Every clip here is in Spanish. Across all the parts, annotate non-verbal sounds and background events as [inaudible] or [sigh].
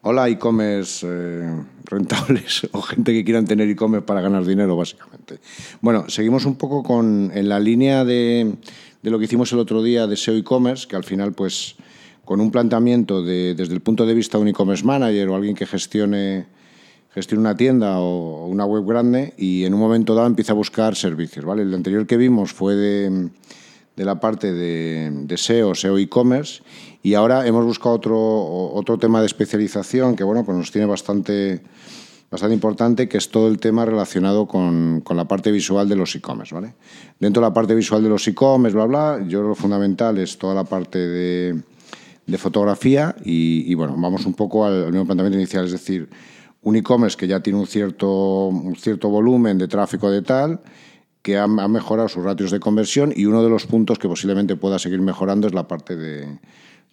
Hola, e-commerce eh, rentables [laughs] o gente que quieran tener e-commerce para ganar dinero, básicamente. Bueno, seguimos un poco con, en la línea de, lo que hicimos el otro día de SEO e-commerce, que al final, pues, con un planteamiento de, desde el punto de vista de un e-commerce manager o alguien que gestione, gestione una tienda o una web grande y en un momento dado empieza a buscar servicios. ¿vale? El anterior que vimos fue de, de la parte de, SEO, SEO e-commerce, y ahora hemos buscado otro, otro tema de especialización que bueno, pues nos tiene bastante, bastante importante, que es todo el tema relacionado con, con la parte visual de los e-commerce. ¿vale? Dentro de la parte visual de los e-commerce, bla, bla, yo lo fundamental es toda la parte de, de fotografía y, y, bueno, vamos un poco al, al mismo planteamiento inicial, es decir, un e-commerce que ya tiene un cierto, un cierto volumen de tráfico de tal, que ha, mejorado sus ratios de conversión y uno de los puntos que posiblemente pueda seguir mejorando es la parte de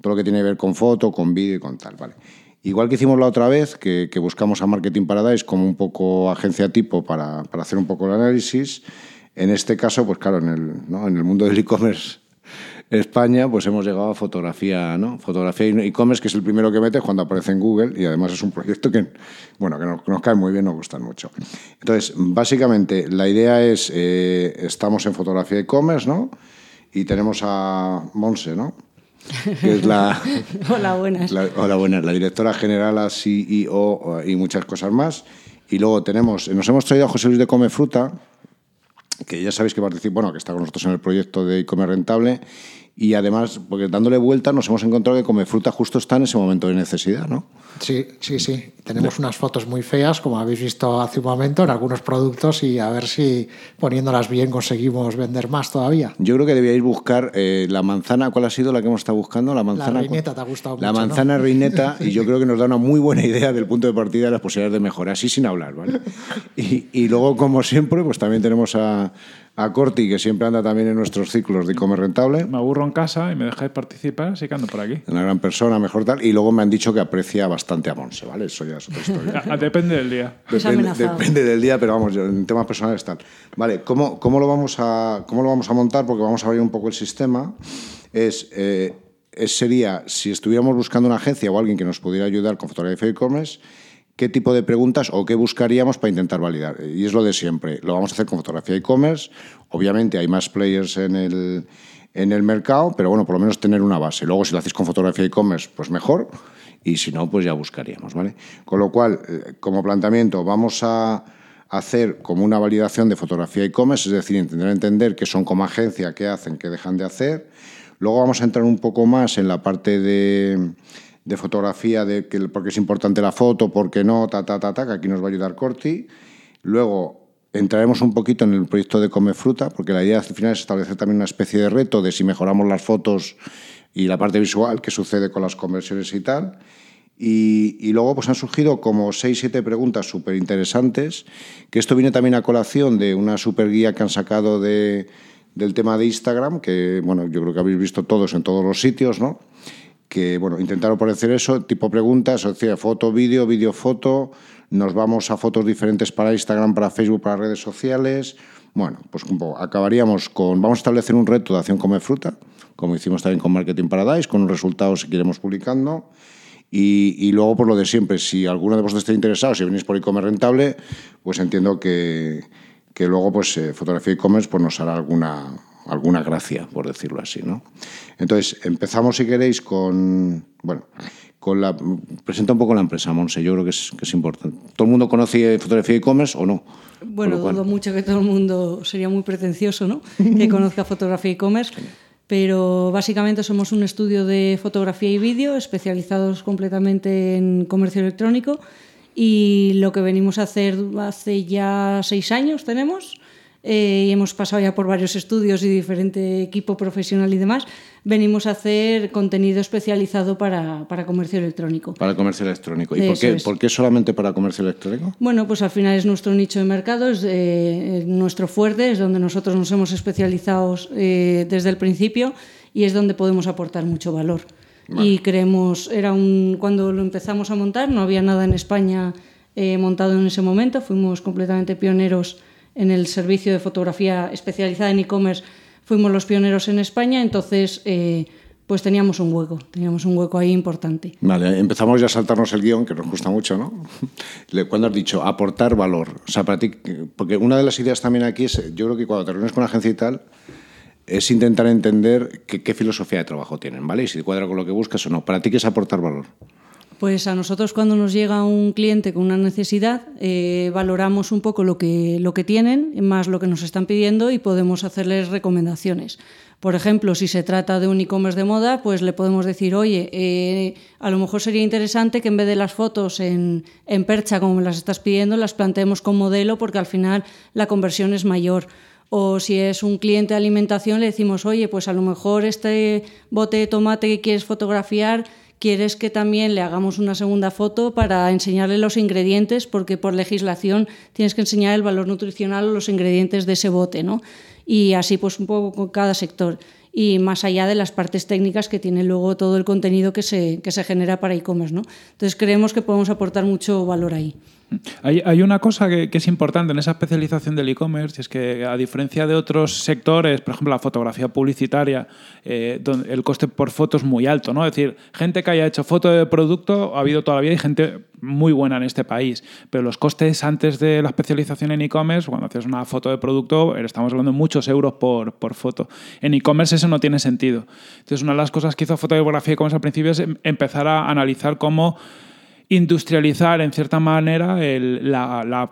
todo lo que tiene que ver con foto, con vídeo y con tal. ¿vale? Igual que hicimos la otra vez, que, que, buscamos a Marketing Paradise como un poco agencia tipo para, para hacer un poco el análisis, en este caso, pues claro, en el, ¿no? en el mundo del e-commerce España, pues hemos llegado a fotografía, ¿no? Fotografía y e-commerce, que es el primero que metes cuando aparece en Google y además es un proyecto que, bueno, que nos, nos cae muy bien, nos gustan mucho. Entonces, básicamente, la idea es, eh, estamos en fotografía e-commerce, ¿no? Y tenemos a Monse, ¿no? que es la... [laughs] hola, buenas. La, hola, buenas. La directora general, la CEO y muchas cosas más. Y luego tenemos, nos hemos traído a José Luis de Come Fruta, que ya sabéis que participa, bueno, que está con nosotros en el proyecto de e-commerce rentable y además, porque dándole vuelta nos hemos encontrado que Come Fruta justo está en ese momento de necesidad, ¿no? Sí, sí, sí. Tenemos unas fotos muy feas, como habéis visto hace un momento, en algunos productos y a ver si poniéndolas bien conseguimos vender más todavía. Yo creo que debíais buscar eh, la manzana, ¿cuál ha sido la que hemos estado buscando? La manzana. La reineta te ha gustado La mucho, manzana ¿no? reineta [laughs] y yo creo que nos da una muy buena idea del punto de partida de las posibilidades de mejora, así sin hablar, ¿vale? [laughs] Y, y luego, como siempre, pues también tenemos a a Corti, que siempre anda también en nuestros ciclos de comer rentable. Me aburro en casa y me dejáis participar, así que ando por aquí. Una gran persona, mejor tal. Y luego me han dicho que aprecia bastante a Monse, ¿vale? Eso ya es otra historia. [laughs] depende del día. Depende, depende, del día, pero vamos, en temas personales tal. Vale, ¿cómo, cómo, lo vamos a, ¿cómo lo vamos a montar? Porque vamos a abrir un poco el sistema. Es, eh, es, sería, si estuviéramos buscando una agencia o alguien que nos pudiera ayudar con fotografía e-commerce, qué tipo de preguntas o qué buscaríamos para intentar validar. Y es lo de siempre. Lo vamos a hacer con fotografía e-commerce. Obviamente hay más players en el, en el mercado, pero bueno, por lo menos tener una base. Luego, si lo hacéis con fotografía e-commerce, pues mejor. Y si no, pues ya buscaríamos, ¿vale? Con lo cual, eh, como planteamiento, vamos a hacer como una validación de fotografía e-commerce, es decir, intentar entender qué son como agencia, qué hacen, qué dejan de hacer. Luego vamos a entrar un poco más en la parte de de fotografía, de que, porque es importante la foto, porque no, ta, ta, ta, ta, que aquí nos va a ayudar Corti. Luego entraremos un poquito en el proyecto de Come Fruta, porque la idea al final es establecer también una especie de reto de si mejoramos las fotos y la parte visual, qué sucede con las conversiones y tal. Y, y, luego pues han surgido como seis, siete preguntas súper interesantes, que esto viene también a colación de una super guía que han sacado de, del tema de Instagram, que bueno, yo creo que habéis visto todos en todos los sitios, ¿no? Que bueno, intentaron parecer eso, tipo preguntas, o sea, foto, vídeo, vídeo, foto, nos vamos a fotos diferentes para Instagram, para Facebook, para redes sociales. Bueno, pues acabaríamos con, vamos a establecer un reto de acción come fruta, como hicimos también con Marketing Paradise, con un resultado si queremos publicando. Y, y, luego, por lo de siempre, si alguno de vosotros está interesado, si venís por e-commerce rentable, pues entiendo que, que luego pues, eh, fotografía e-commerce pues, nos hará alguna, alguna gracia, por decirlo así, ¿no? Entonces, empezamos, si queréis, con... Bueno, con la... Presenta un poco la empresa, Monse, yo creo que es, que es importante. ¿Todo el mundo conoce fotografía e-commerce o no? Bueno, dudo mucho que todo el mundo... Sería muy pretencioso, ¿no?, [laughs] que conozca fotografía e-commerce. Pero básicamente somos un estudio de fotografía y vídeo especializados completamente en comercio electrónico y lo que venimos a hacer hace ya seis años tenemos eh, y hemos pasado ya por varios estudios y diferente equipo profesional y demás, venimos a hacer contenido especializado para, para comercio electrónico. Para comercio electrónico. ¿Y por qué, es. por qué, solamente para comercio electrónico? Bueno, pues al final es nuestro nicho de mercado, es eh, nuestro fuerte, es donde nosotros nos hemos especializado eh, desde el principio y es donde podemos aportar mucho valor. Vale. Y creemos, era un, cuando lo empezamos a montar, no había nada en España eh, montado en ese momento, fuimos completamente pioneros en el servicio de fotografía especializada en e-commerce fuimos los pioneros en España, entonces eh, pues teníamos un hueco, teníamos un hueco ahí importante. Vale, empezamos ya a saltarnos el guion, que nos gusta mucho, ¿no? [laughs] Cuando has dicho aportar valor, o sea, para ti, porque una de las ideas también aquí es, yo creo que cuando te reúnes con una agencia y tal, es intentar entender qué, qué filosofía de trabajo tienen, ¿vale? Y si cuadra con lo que buscas o no. Para ti, ¿qué es aportar valor? Pues a nosotros cuando nos llega un cliente con una necesidad, eh, valoramos un poco lo que, lo que tienen, más lo que nos están pidiendo y podemos hacerles recomendaciones. Por ejemplo, si se trata de un e-commerce de moda, pues le podemos decir, oye, eh, a lo mejor sería interesante que en vez de las fotos en, en percha, como las estás pidiendo, las planteemos con modelo porque al final la conversión es mayor. O si es un cliente de alimentación, le decimos, oye, pues a lo mejor este bote de tomate que quieres fotografiar quieres que también le hagamos una segunda foto para enseñarle los ingredientes, porque por legislación tienes que enseñar el valor nutricional o los ingredientes de ese bote, ¿no? Y así pues un poco con cada sector. Y más allá de las partes técnicas que tiene luego todo el contenido que se, que se genera para e-commerce, ¿no? Entonces creemos que podemos aportar mucho valor ahí. Hay, hay, una cosa que, que, es importante en esa especialización del e-commerce, es que a diferencia de otros sectores, por ejemplo la fotografía publicitaria, eh, donde el coste por foto es muy alto, ¿no? Es decir, gente que haya hecho foto de producto ha habido todavía y gente muy buena en este país, pero los costes antes de la especialización en e-commerce, cuando haces una foto de producto, estamos hablando de muchos euros por, por foto. En e-commerce eso no tiene sentido. Entonces, una de las cosas que hizo fotografía e-commerce al principio es em, empezar a analizar cómo industrializar en cierta manera la,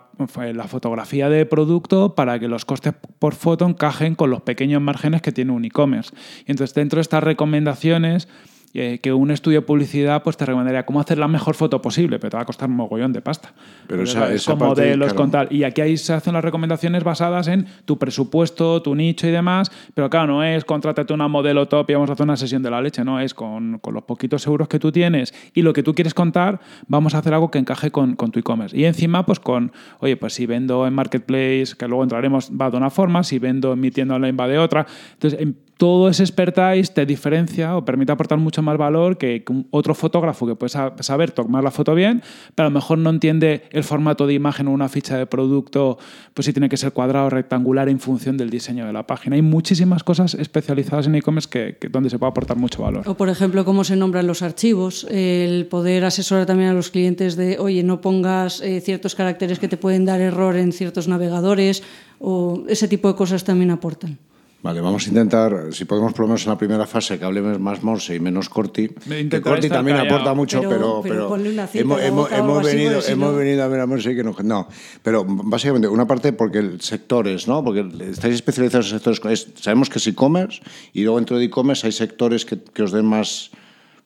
fotografía de producto para que los costes por foto encajen con los pequeños márgenes que tiene un e-commerce. Entonces dentro de estas recomendaciones eh, que un estudio de publicidad pues te recomendaría cómo hacer la mejor foto posible, pero te va a costar un mogollón de pasta. Pero esa, esa con parte, modelos, claro. con tal. Y aquí ahí se hacen las recomendaciones basadas en tu presupuesto, tu nicho y demás, pero claro, no es contrátate una modelo top y vamos a hacer una sesión de la leche, no, es con, con los poquitos euros que tú tienes y lo que tú quieres contar, vamos a hacer algo que encaje con, con tu e-commerce. Y encima, pues con, oye, pues si vendo en Marketplace, que luego entraremos, va de una forma, si vendo en mi tienda online va de otra. Entonces, en, todo ese expertise te diferencia o permite aportar mucho más valor que, otro fotógrafo que puede saber tomar la foto bien, pero a lo mejor no entiende el formato de imagen o una ficha de producto, pues si tiene que ser cuadrado o rectangular en función del diseño de la página. Hay muchísimas cosas especializadas en e-commerce que, que, donde se puede aportar mucho valor. O, por ejemplo, cómo se nombran los archivos, el poder asesorar también a los clientes de, oye, no pongas eh, ciertos caracteres que te pueden dar error en ciertos navegadores, o ese tipo de cosas también aportan. Vale, vamos a intentar, si podemos por lo menos en la primera fase, que hablemos más Morse y menos Corti. Que Corti también callado. aporta mucho, pero, pero, pero hemos, hemos, hemos venido, si hemos no. venido a ver a Morse y que no. No, pero básicamente, una parte porque sectores, ¿no? Porque estáis especializados en sectores. Es, sabemos que es e-commerce y luego dentro de e-commerce hay sectores que, que os den más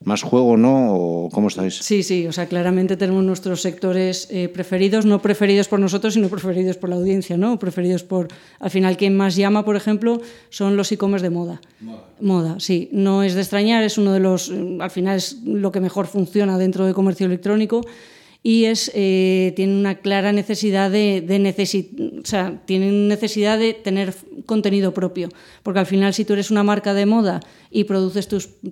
más juego, ¿no? ¿O ¿Cómo estáis? Sí, sí, o sea, claramente tenemos nuestros sectores eh, preferidos, no preferidos por nosotros, sino preferidos por la audiencia, ¿no? Preferidos por, al final, quien más llama, por ejemplo, son los e-commerce de moda. moda. Moda, sí. No es de extrañar, es uno de los, al final es lo que mejor funciona dentro de comercio electrónico y es, eh, tiene una clara necesidad de, necesi o sea, tienen necesidad de tener contenido propio, porque al final si tú eres una marca de moda y produces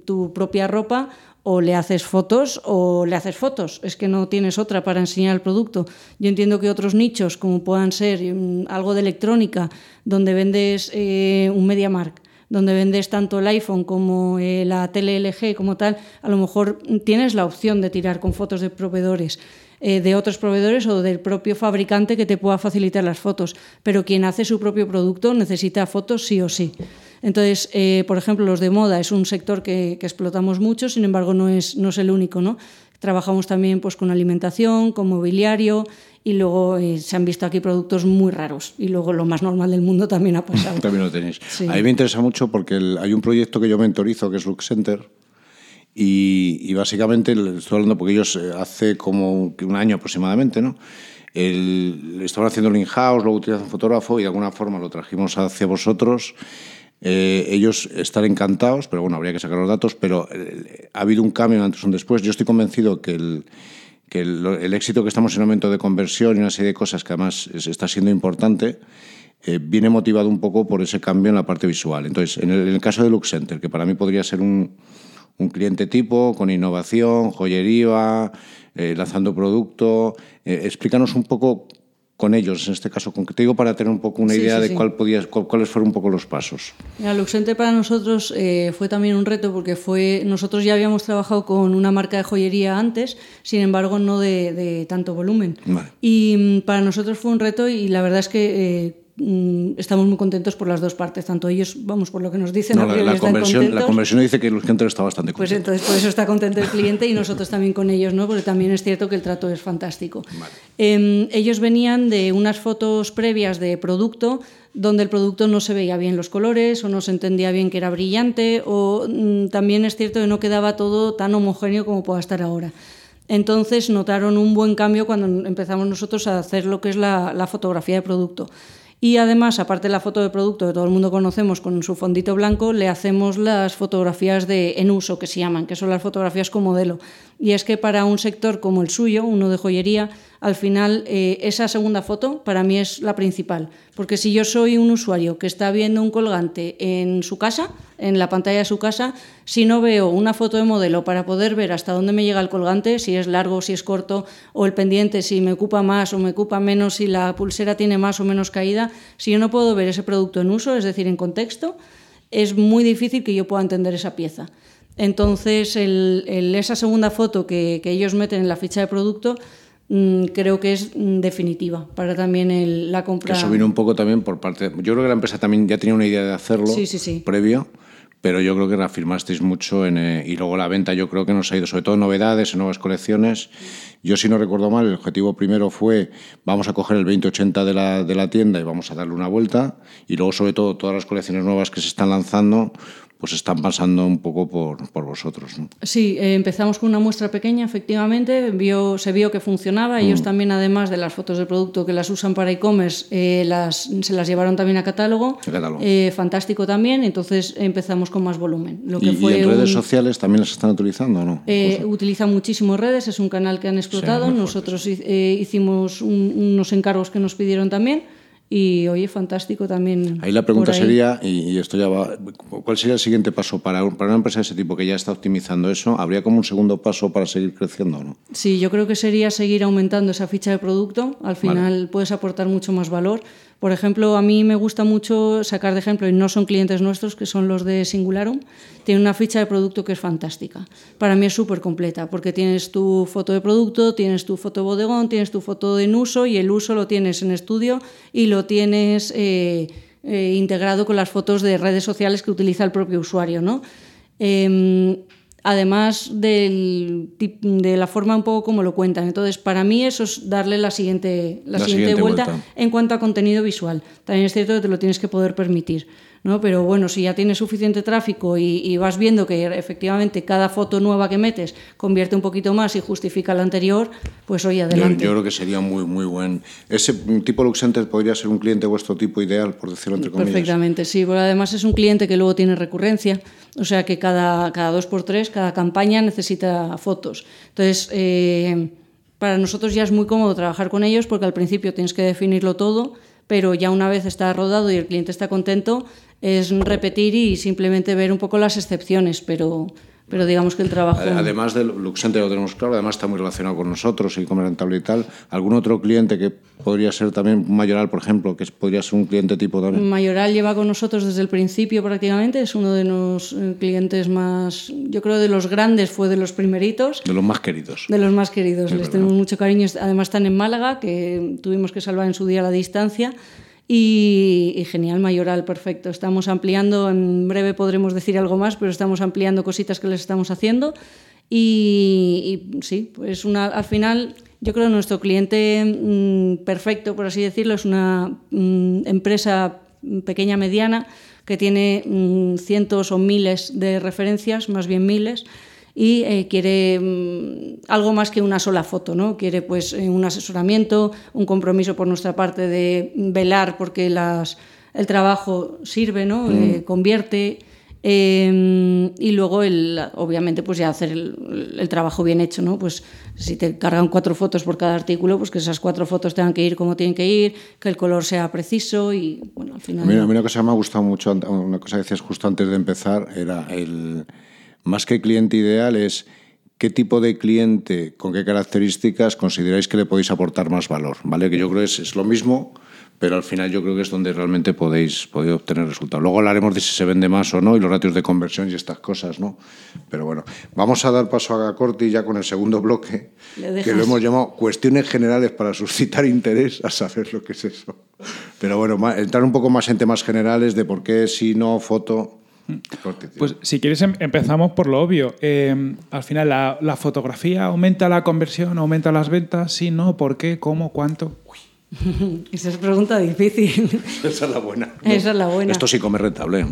tu propia ropa, o le haces fotos o le haces fotos, es que no tienes otra para enseñar el producto. Yo entiendo que otros nichos, como puedan ser um, algo de electrónica, donde vendes eh, un MediaMark, donde vendes tanto el iPhone como eh, la tele como tal, a lo mejor tienes la opción de tirar con fotos de proveedores. Eh, de otros proveedores o del propio fabricante que te pueda facilitar las fotos, pero quien hace su propio producto necesita fotos sí o sí. Entonces, eh, por ejemplo, los de moda es un sector que, que explotamos mucho, sin embargo, no es, no es el único. ¿no? Trabajamos también pues, con alimentación, con mobiliario y luego eh, se han visto aquí productos muy raros y luego lo más normal del mundo también ha pasado. [laughs] también lo tenéis. Sí. A mí me interesa mucho porque el, hay un proyecto que yo mentorizo que es Look Center y, y básicamente estoy hablando porque ellos eh, hace como un año aproximadamente, ¿no? El, estaban haciendo el in-house, luego utilizan un fotógrafo y de alguna forma lo trajimos hacia vosotros. Eh, ellos están encantados, pero bueno, habría que sacar los datos, pero eh, ha habido un cambio antes un después. Yo estoy convencido que el, que el, el, éxito que estamos en un momento de conversión y una serie de cosas que además es, está siendo importante, eh, viene motivado un poco por ese cambio en la parte visual. Entonces, en el, en el caso de Lux Center, que para mí podría ser un, un cliente tipo con innovación, joyería, eh, lanzando producto, explícanos un poco con ellos, en este caso concreto, para tener un poco una Sí, idea sí, de sí. cuál podía, cu- cuáles fueron un poco los pasos. Mira, Luxente para nosotros eh, fue también un reto porque fue nosotros ya habíamos trabajado con una marca de joyería antes, sin embargo no de, de tanto volumen. Vale. Y mm, para nosotros fue un reto y la verdad es que eh, estamos muy contentos por las dos partes, tanto ellos, vamos, por lo que nos dicen, No, la, la conversión, la conversión dice que Luis Hunter está bastante Pues contento. entonces por eso está contento el cliente y [laughs] nosotros también con ellos, ¿no? Porque también es cierto que el trato es fantástico. Eh, ellos venían de unas fotos previas de producto donde el producto no se veía bien los colores o no se entendía bien que era brillante o mm, también es cierto que no quedaba todo tan homogéneo como pueda estar ahora. Entonces notaron un buen cambio cuando empezamos nosotros a hacer lo que es la, la fotografía de producto. Y además, aparte de la foto de producto que todo el mundo conocemos con su fondito blanco, le hacemos las fotografías de en uso, que se llaman, que son las fotografías con modelo. Y es que para un sector como el suyo, uno de joyería, al final eh, esa segunda foto para mí es la principal. Porque si yo soy un usuario que está viendo un colgante en su casa, en la pantalla de su casa, si no veo una foto de modelo para poder ver hasta dónde me llega el colgante, si es largo, si es corto, o el pendiente, si me ocupa más o me ocupa menos, si la pulsera tiene más o menos caída, si yo no puedo ver ese producto en uso, es decir, en contexto, es muy difícil que yo pueda entender esa pieza. Entonces, el- el- esa segunda foto que, que ellos meten en la ficha de producto mm, creo que es mm, definitiva para también el- la Que compra. eso vino un poco también por parte. Yo creo que la empresa también ya tenía una idea de hacerlo Sí, sí, sí. previo, pero yo creo que reafirmasteis mucho en, eh, y luego la venta. Yo creo que nos ha ido sobre todo novedades, nuevas colecciones. Yo, si no recuerdo mal, el objetivo primero fue vamos a coger el 2080 de la, de la tienda y vamos a darle una vuelta. Y luego, sobre todo, todas las colecciones nuevas que se están lanzando, pues están pasando un poco por, por vosotros. ¿no? Sí, eh, empezamos con una muestra pequeña, efectivamente, vio, se vio que funcionaba. Ellos también, además de las fotos del producto que las usan para e-commerce, eh, las, se las llevaron también a catálogo. Catálogo. Eh, fantástico también, entonces empezamos con más volumen. Lo que Y, y fue en redes un- sociales también las están utilizando o no? Eh, utiliza muchísimo redes, es un canal que han explotado. Nosotros hicimos un- unos encargos que nos pidieron también y, oye, fantástico también. Ahí la pregunta ahí. sería, y, y esto ya va, ¿cuál sería el siguiente paso para, un- para una empresa de ese tipo que ya está optimizando eso? ¿Habría como un segundo paso para seguir creciendo o no? Sí, yo creo que sería seguir aumentando esa ficha de producto. Al final puedes aportar mucho más valor. Por ejemplo, a mí me gusta mucho sacar de ejemplo, y no son clientes nuestros, que son los de Singularum, tiene una ficha de producto que es fantástica. Para mí es súper completa, porque tienes tu foto de producto, tienes tu foto de bodegón, tienes tu foto en uso, y el uso lo tienes en estudio y lo tienes eh, eh, integrado con las fotos de redes sociales que utiliza el propio usuario. ¿no? Em, además del de la forma un poco como lo cuentan. Entonces, para mí eso es darle la siguiente, la La siguiente, siguiente vuelta, vuelta. en cuanto a contenido visual. También es cierto que te lo tienes que poder permitir. ¿No? Pero bueno, si ya tienes suficiente tráfico y, y vas viendo que efectivamente cada foto nueva que metes convierte un poquito más y justifica la anterior, pues Yo, adelante. yo creo que sería muy, muy buen. Ese tipo Luxenter podría ser un cliente vuestro tipo ideal, por decirlo entre comillas. Perfectamente, sí. Porque además es un cliente que luego tiene recurrencia, o sea que cada, cada dos por tres, cada campaña necesita fotos. Entonces, eh, para nosotros ya es muy cómodo trabajar con ellos porque al principio tienes que definirlo todo, pero ya una vez está rodado y el cliente está contento, es repetir y simplemente ver un poco las excepciones, pero, pero digamos que el trabajo... Además de Luxenter lo tenemos claro, además está muy relacionado con nosotros y como rentable y tal. ¿Algún otro cliente que podría ser también Mayoral, por ejemplo, que podría ser un cliente tipo también? Mayoral lleva con nosotros desde el principio prácticamente, es uno de los eh, clientes más, yo creo de los grandes, fue de los primeritos. De los más queridos. De los más queridos, les verdad. tenemos mucho cariño. Además están en Málaga, que tuvimos que salvar en su día la distancia. Y, genial, Mayoral, perfecto. Estamos ampliando, en breve podremos decir algo más, pero estamos ampliando cositas que les estamos haciendo. Y, y sí, pues una, al final yo creo que nuestro cliente mm, perfecto, por así decirlo, es una mm, empresa pequeña, mediana, que tiene mm, cientos o miles de referencias, más bien miles, y eh, quiere mm, algo más que una sola foto, ¿no? Quiere pues eh, un asesoramiento, un compromiso por nuestra parte de velar porque las, el trabajo sirve, ¿no? Eh, convierte. eh, y luego, el, obviamente, pues ya hacer el, el trabajo bien hecho, ¿no? Pues si te cargan cuatro fotos por cada artículo, pues que esas cuatro fotos tengan que ir como tienen que ir, que el color sea preciso y, bueno, al A final... mí, a mí una cosa que me ha gustado mucho, una cosa que decías justo antes de empezar, era el más que cliente ideal es qué tipo de cliente, con qué características consideráis que le podéis aportar más valor, ¿vale? Que yo creo que es, es lo mismo, pero al final yo creo que es donde realmente podéis, podéis obtener resultados. Luego hablaremos de si se vende más o no y los ratios de conversión y estas cosas, ¿no? Pero bueno, vamos a dar paso a Corti ya con el segundo bloque, que lo hemos llamado cuestiones generales para suscitar interés a saber lo que es eso. Pero bueno, entrar un poco más en temas generales de por qué si no foto pues si quieres em, empezamos por lo obvio. Em, al final, la, fotografía aumenta la conversión, aumenta las ventas? Sí, no, ¿por qué? ¿Cómo? ¿Cuánto? [laughs] Esa es pregunta difícil. [laughs] Esa es la buena. Esa es la buena. Esto sí come rentable.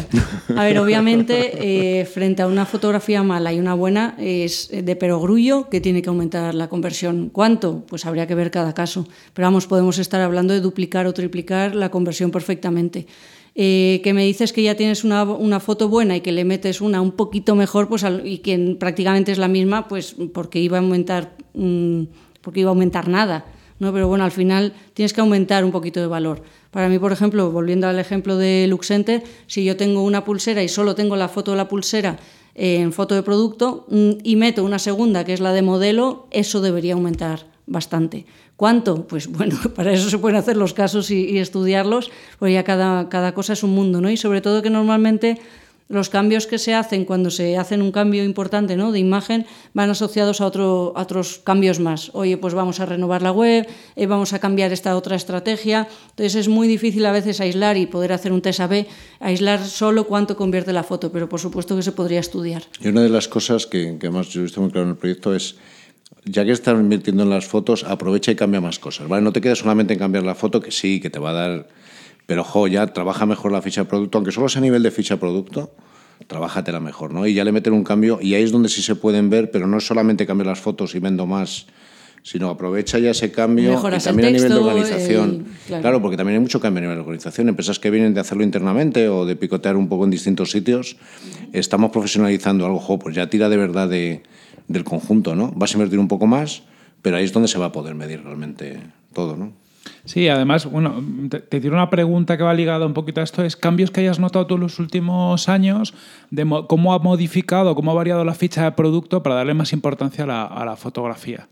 [laughs] a ver, obviamente, eh, frente a una fotografía mala y una buena, es de perogrullo que tiene que aumentar la conversión. ¿Cuánto? Pues habría que ver cada caso. Pero vamos, podemos estar hablando de duplicar o triplicar la conversión perfectamente. Eh, que me dices que ya tienes una, una, foto buena y que le metes una un poquito mejor pues, y que prácticamente es la misma, pues porque iba a aumentar, mm, porque iba a aumentar nada. ¿no? Pero bueno, al final tienes que aumentar un poquito de valor. Para mí, por ejemplo, volviendo al ejemplo de Luxenter, si yo tengo una pulsera y solo tengo la foto de la pulsera en foto de producto mm, y meto una segunda que es la de modelo, eso debería aumentar bastante. ¿Cuánto? Pues [laughs] bueno, para eso se pueden hacer los casos y, estudiarlos, porque ya cada, cada cosa es un mundo, ¿no? Y sobre todo que normalmente los cambios que se hacen cuando se hacen un cambio importante ¿no? de imagen van asociados a, otro, otros cambios más. Oye, pues vamos a renovar la web, eh, vamos a cambiar esta otra estrategia. Entonces es muy difícil a veces aislar y poder hacer un test A-B, aislar solo cuánto convierte la foto, pero por supuesto que se podría estudiar. Y una de las cosas que, que además yo he visto muy claro en el proyecto es ya que estás invirtiendo en las fotos, aprovecha y cambia más cosas, ¿vale? No te quedes solamente en cambiar la foto, que sí, que te va a dar... Pero, jo, ya trabaja mejor la ficha de producto, aunque solo sea a nivel de ficha de producto, trabájatela mejor, ¿no? Y ya le meten un cambio, y ahí es donde sí se pueden ver, pero no es solamente cambiar las fotos y vendo más, sino aprovecha ya ese cambio y también a nivel de organización. claro. porque también hay mucho cambio a nivel de organización. Empresas que vienen de hacerlo internamente o de picotear un poco en distintos sitios, estamos profesionalizando algo, jo, pues ya tira de verdad de del conjunto, ¿no? Vas a invertir un poco más, pero ahí es donde se va a poder medir realmente todo, ¿no? Sí, además, bueno, te, tiro una pregunta que va ligada un poquito a esto, es cambios que hayas notado tú en los últimos años, de cómo ha modificado, cómo ha variado la ficha de producto para darle más importancia a la, fotografía.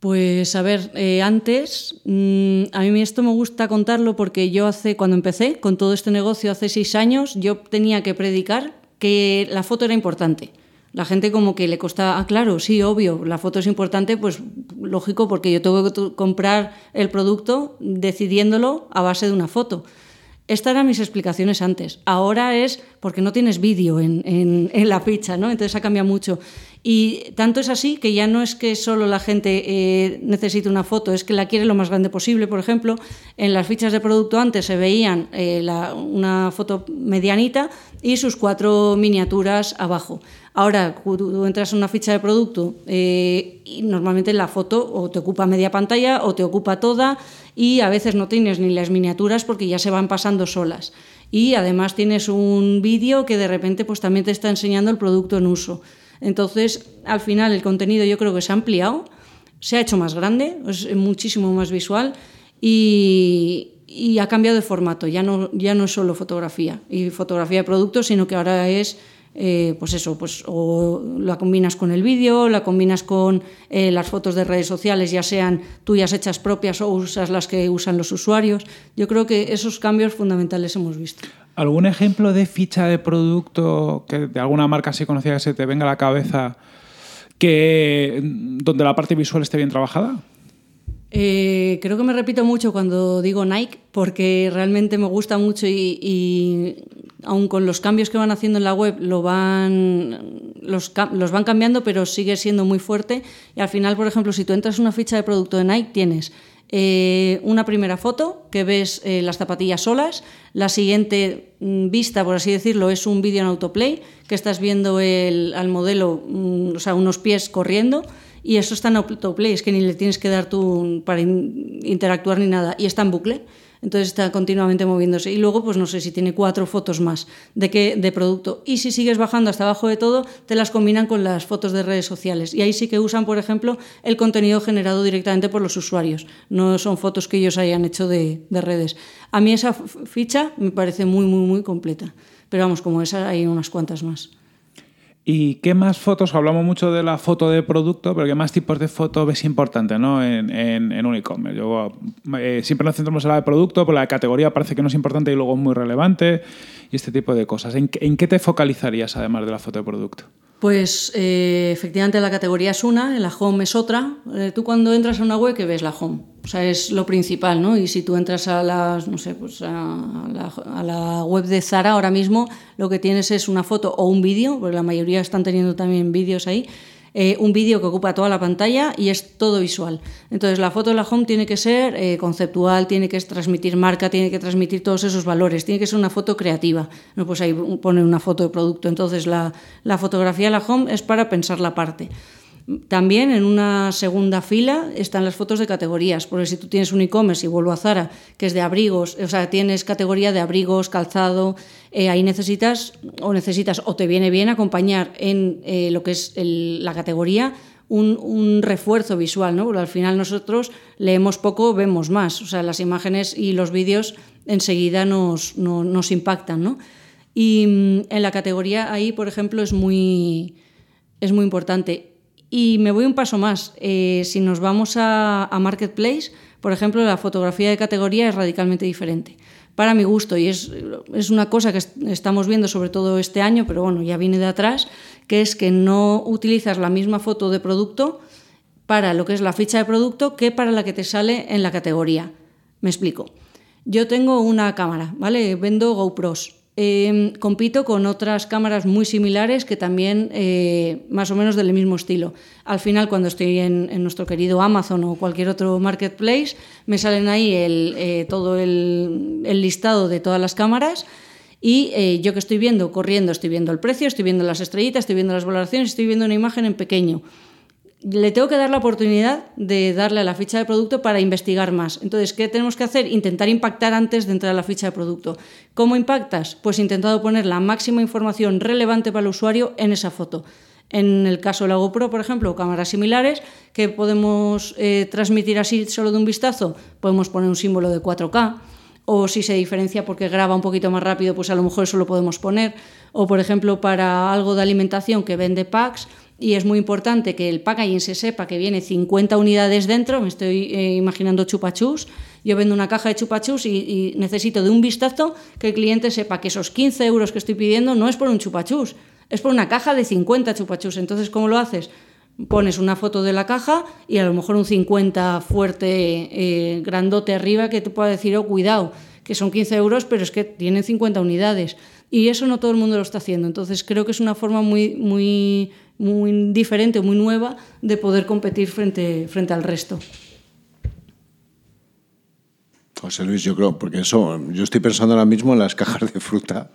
Pues a ver, eh, antes, mm, a mí esto me gusta contarlo porque yo hace, cuando empecé con todo este negocio hace seis años, yo tenía que predicar que la foto era importante la gente como que le costaba, ah, claro, sí, obvio, la foto es importante, pues lógico, porque yo tengo que comprar el producto decidiéndolo a base de una foto. Estas eran mis explicaciones antes. Ahora es porque no tienes vídeo en, en, la ficha, ¿no? Entonces ha cambiado mucho. Y tanto es así que ya no es que solo la gente eh, necesite una foto, es que la quiere lo más grande posible. Por ejemplo, en las fichas de producto antes se veían eh, una foto medianita y sus cuatro miniaturas abajo. Ahora, tú entras en una ficha de producto eh, y normalmente la foto o te ocupa media pantalla o te ocupa toda y a veces no tienes ni las miniaturas porque ya se van pasando solas. Y además tienes un vídeo que de repente pues también te está enseñando el producto en uso. Entonces, al final el contenido yo creo que se ha ampliado, se ha hecho más grande, es muchísimo más visual y, ha cambiado de formato. Ya no, ya no es solo fotografía y fotografía de productos, sino que ahora es eh, pues eso, pues o la combinas con el vídeo, la combinas con eh, las fotos de redes sociales, ya sean tuyas hechas propias o usas las que usan los usuarios. Yo creo que esos cambios fundamentales hemos visto. ¿Algún ejemplo de ficha de producto que de alguna marca así conocida que se te venga a la cabeza que donde la parte visual esté bien trabajada? Eh, creo que me repito mucho cuando digo Nike, porque realmente me gusta mucho y, y aun con los cambios que van haciendo en la web, lo van, los, van cambiando, pero sigue siendo muy fuerte. Y al final, por ejemplo, si tú entras en una ficha de producto de Nike, tienes eh, una primera foto que ves eh, las zapatillas solas, la siguiente mm, vista, por así decirlo, es un vídeo en autoplay, que estás viendo el, al modelo, mm, o sea, unos pies corriendo y eso está en autoplay, es que ni le tienes que dar tú para interactuar ni nada, y está en bucle. Entonces está continuamente moviéndose. Y luego, pues no sé si tiene cuatro fotos más de, qué, de producto. Y si sigues bajando hasta abajo de todo, te las combinan con las fotos de redes sociales. Y ahí sí que usan, por ejemplo, el contenido generado directamente por los usuarios. No son fotos que ellos hayan hecho de, de redes. A mí esa ficha me parece muy, muy, muy completa. Pero vamos, como esa hay unas cuantas más. ¿Y qué más fotos? Hablamos mucho de la foto de producto, pero ¿qué más tipos de foto ves importante ¿no? en, en, en un e-commerce? Eh, siempre nos centramos en la de producto, pero la categoría parece que no es importante y luego es muy relevante y este tipo de cosas. ¿En, qué te focalizarías además de la foto de producto? Pues eh, efectivamente la categoría es una, la home es otra. Eh, tú cuando entras a una web, ¿qué ves? La home. O sea, es lo principal, ¿no? Y si tú entras a, las, no sé, pues a, la, a la web de Zara ahora mismo, lo que tienes es una foto o un vídeo, porque la mayoría están teniendo también vídeos ahí, eh, un vídeo que ocupa toda la pantalla y es todo visual. Entonces la foto de la home tiene que ser eh, conceptual, tiene que transmitir marca, tiene que transmitir todos esos valores, tiene que ser una foto creativa. No pues ahí poner una foto de producto. Entonces la, la fotografía de la home es para pensar la parte. También en una segunda fila están las fotos de categorías, porque si tú tienes un e-commerce y vuelvo a Zara, que es de abrigos, o sea, tienes categoría de abrigos, calzado, eh, ahí necesitas o necesitas o te viene bien acompañar en eh, lo que es la categoría un, un, refuerzo visual, ¿no? Porque al final nosotros leemos poco, vemos más, o sea, las imágenes y los vídeos enseguida nos, no, nos impactan, ¿no? Y mm, en la categoría ahí, por ejemplo, es muy, es muy importante. Y me voy un paso más. Eh, si nos vamos a, Marketplace, por ejemplo, la fotografía de categoría es radicalmente diferente. Para mi gusto, y es, es una cosa que estamos viendo sobre todo este año, pero bueno, ya viene de atrás, que es que no utilizas la misma foto de producto para lo que es la ficha de producto que para la que te sale en la categoría. Me explico. Yo tengo una cámara, ¿vale? Vendo GoPros. Eh, compito con otras cámaras muy similares que también eh, más o menos del mismo estilo. Al final, cuando estoy en, nuestro querido Amazon o cualquier otro marketplace, me salen ahí eh, todo el, el, listado de todas las cámaras y eh, yo que estoy viendo, corriendo, estoy viendo el precio, estoy viendo las estrellitas, estoy viendo las valoraciones, estoy viendo una imagen en pequeño le tengo que dar la oportunidad de darle a la ficha de producto para investigar más. Entonces, ¿qué tenemos que hacer? Intentar impactar antes de entrar a la ficha de producto. ¿Cómo impactas? Pues intentando poner la máxima información relevante para el usuario en esa foto. En el caso de la GoPro, por ejemplo, cámaras similares, que podemos eh, transmitir así solo de un vistazo, podemos poner un símbolo de 4K o si se diferencia porque graba un poquito más rápido, pues a lo mejor eso lo podemos poner. O, por ejemplo, para algo de alimentación que vende packs, y es muy importante que el packaging se sepa que viene 50 unidades dentro, me estoy eh, imaginando chupachus, yo vendo una caja de chupachus y, y, necesito de un vistazo que el cliente sepa que esos 15 euros que estoy pidiendo no es por un chupachus, es por una caja de 50 chupachus. Entonces, ¿cómo lo haces? Pones una foto de la caja y a lo mejor un 50 fuerte, eh, grandote arriba que te pueda decir, oh, cuidado, que son 15 euros, pero es que tienen 50 unidades. Y eso no todo el mundo lo está haciendo. Entonces creo que es una forma muy, muy, muy diferente, muy nueva de poder competir frente, frente al resto. José Luis, yo creo, porque eso, yo estoy pensando ahora mismo en las cajas de fruta,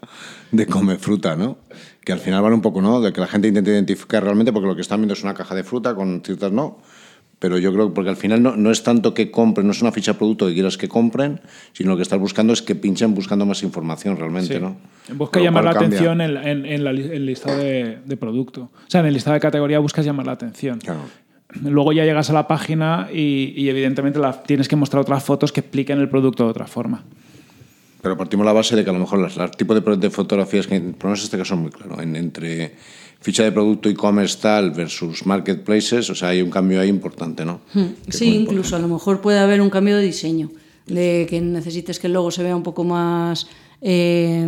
de come fruta, ¿no? Que al final van un poco, ¿no? De que la gente intente identificar realmente, porque lo que están viendo es una caja de fruta con ciertas, ¿no? Pero yo creo porque al final no, no, es tanto que compren, no es una ficha de producto que quieras que compren, sino lo que estás buscando es que pinchen buscando más información realmente, sí. ¿no? Busca llamar la cambia. atención en, en, en la, el listado de, de, producto. O sea, en el listado de categoría buscas llamar la atención. Claro. Luego ya llegas a la página y, y evidentemente la, tienes que mostrar otras fotos que expliquen el producto de otra forma. Pero partimos la base de que a lo mejor el tipo de, de fotografías que, por lo menos este caso es muy claro, en, entre ficha de producto e-commerce tal versus marketplaces, o sea, hay un cambio ahí importante, ¿no? Hmm. Sí, incluso a lo mejor puede haber un cambio de diseño, de que necesites que el logo se vea un poco más eh,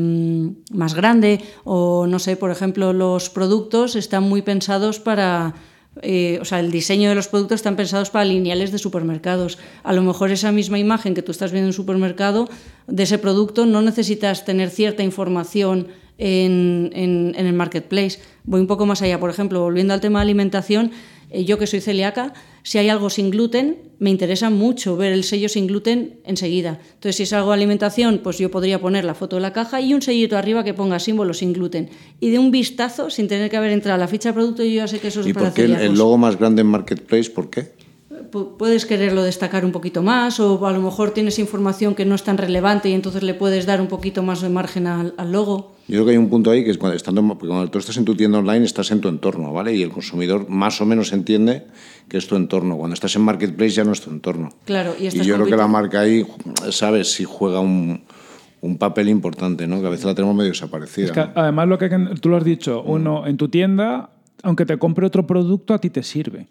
más grande o no sé, por ejemplo, los productos están muy pensados para eh, o sea, el diseño de los productos están pensados para lineales de supermercados. A lo mejor esa misma imagen que tú estás viendo en un supermercado de ese producto no necesitas tener cierta información en, en, en, el marketplace. Voy un poco más allá, por ejemplo, volviendo al tema de alimentación, eh, yo que soy celíaca, si hay algo sin gluten, me interesa mucho ver el sello sin gluten enseguida. Entonces, si es algo de alimentación, pues yo podría poner la foto de la caja y un sellito arriba que ponga símbolo sin gluten. Y de un vistazo, sin tener que haber entrado a la ficha de producto, yo ya sé que eso es ¿Y para por qué el logo más grande en Marketplace? ¿Por qué? Puedes quererlo destacar un poquito más o a lo mejor tienes información que no es tan relevante y entonces le puedes dar un poquito más de margen al, al logo. Yo creo que hay un punto ahí que es cuando, estando, cuando tú estás en tu tienda online estás en tu entorno, ¿vale? Y el consumidor más o menos entiende que es tu entorno. Cuando estás en Marketplace ya no es tu entorno. Claro, y, y yo creo que la marca ahí, ¿sabes? Si juega un, un papel importante, ¿no? Que a veces la tenemos medio desaparecida. Es que, ¿no? además, lo que tú lo has dicho, uno en tu tienda, aunque te compre otro producto, a ti te sirve.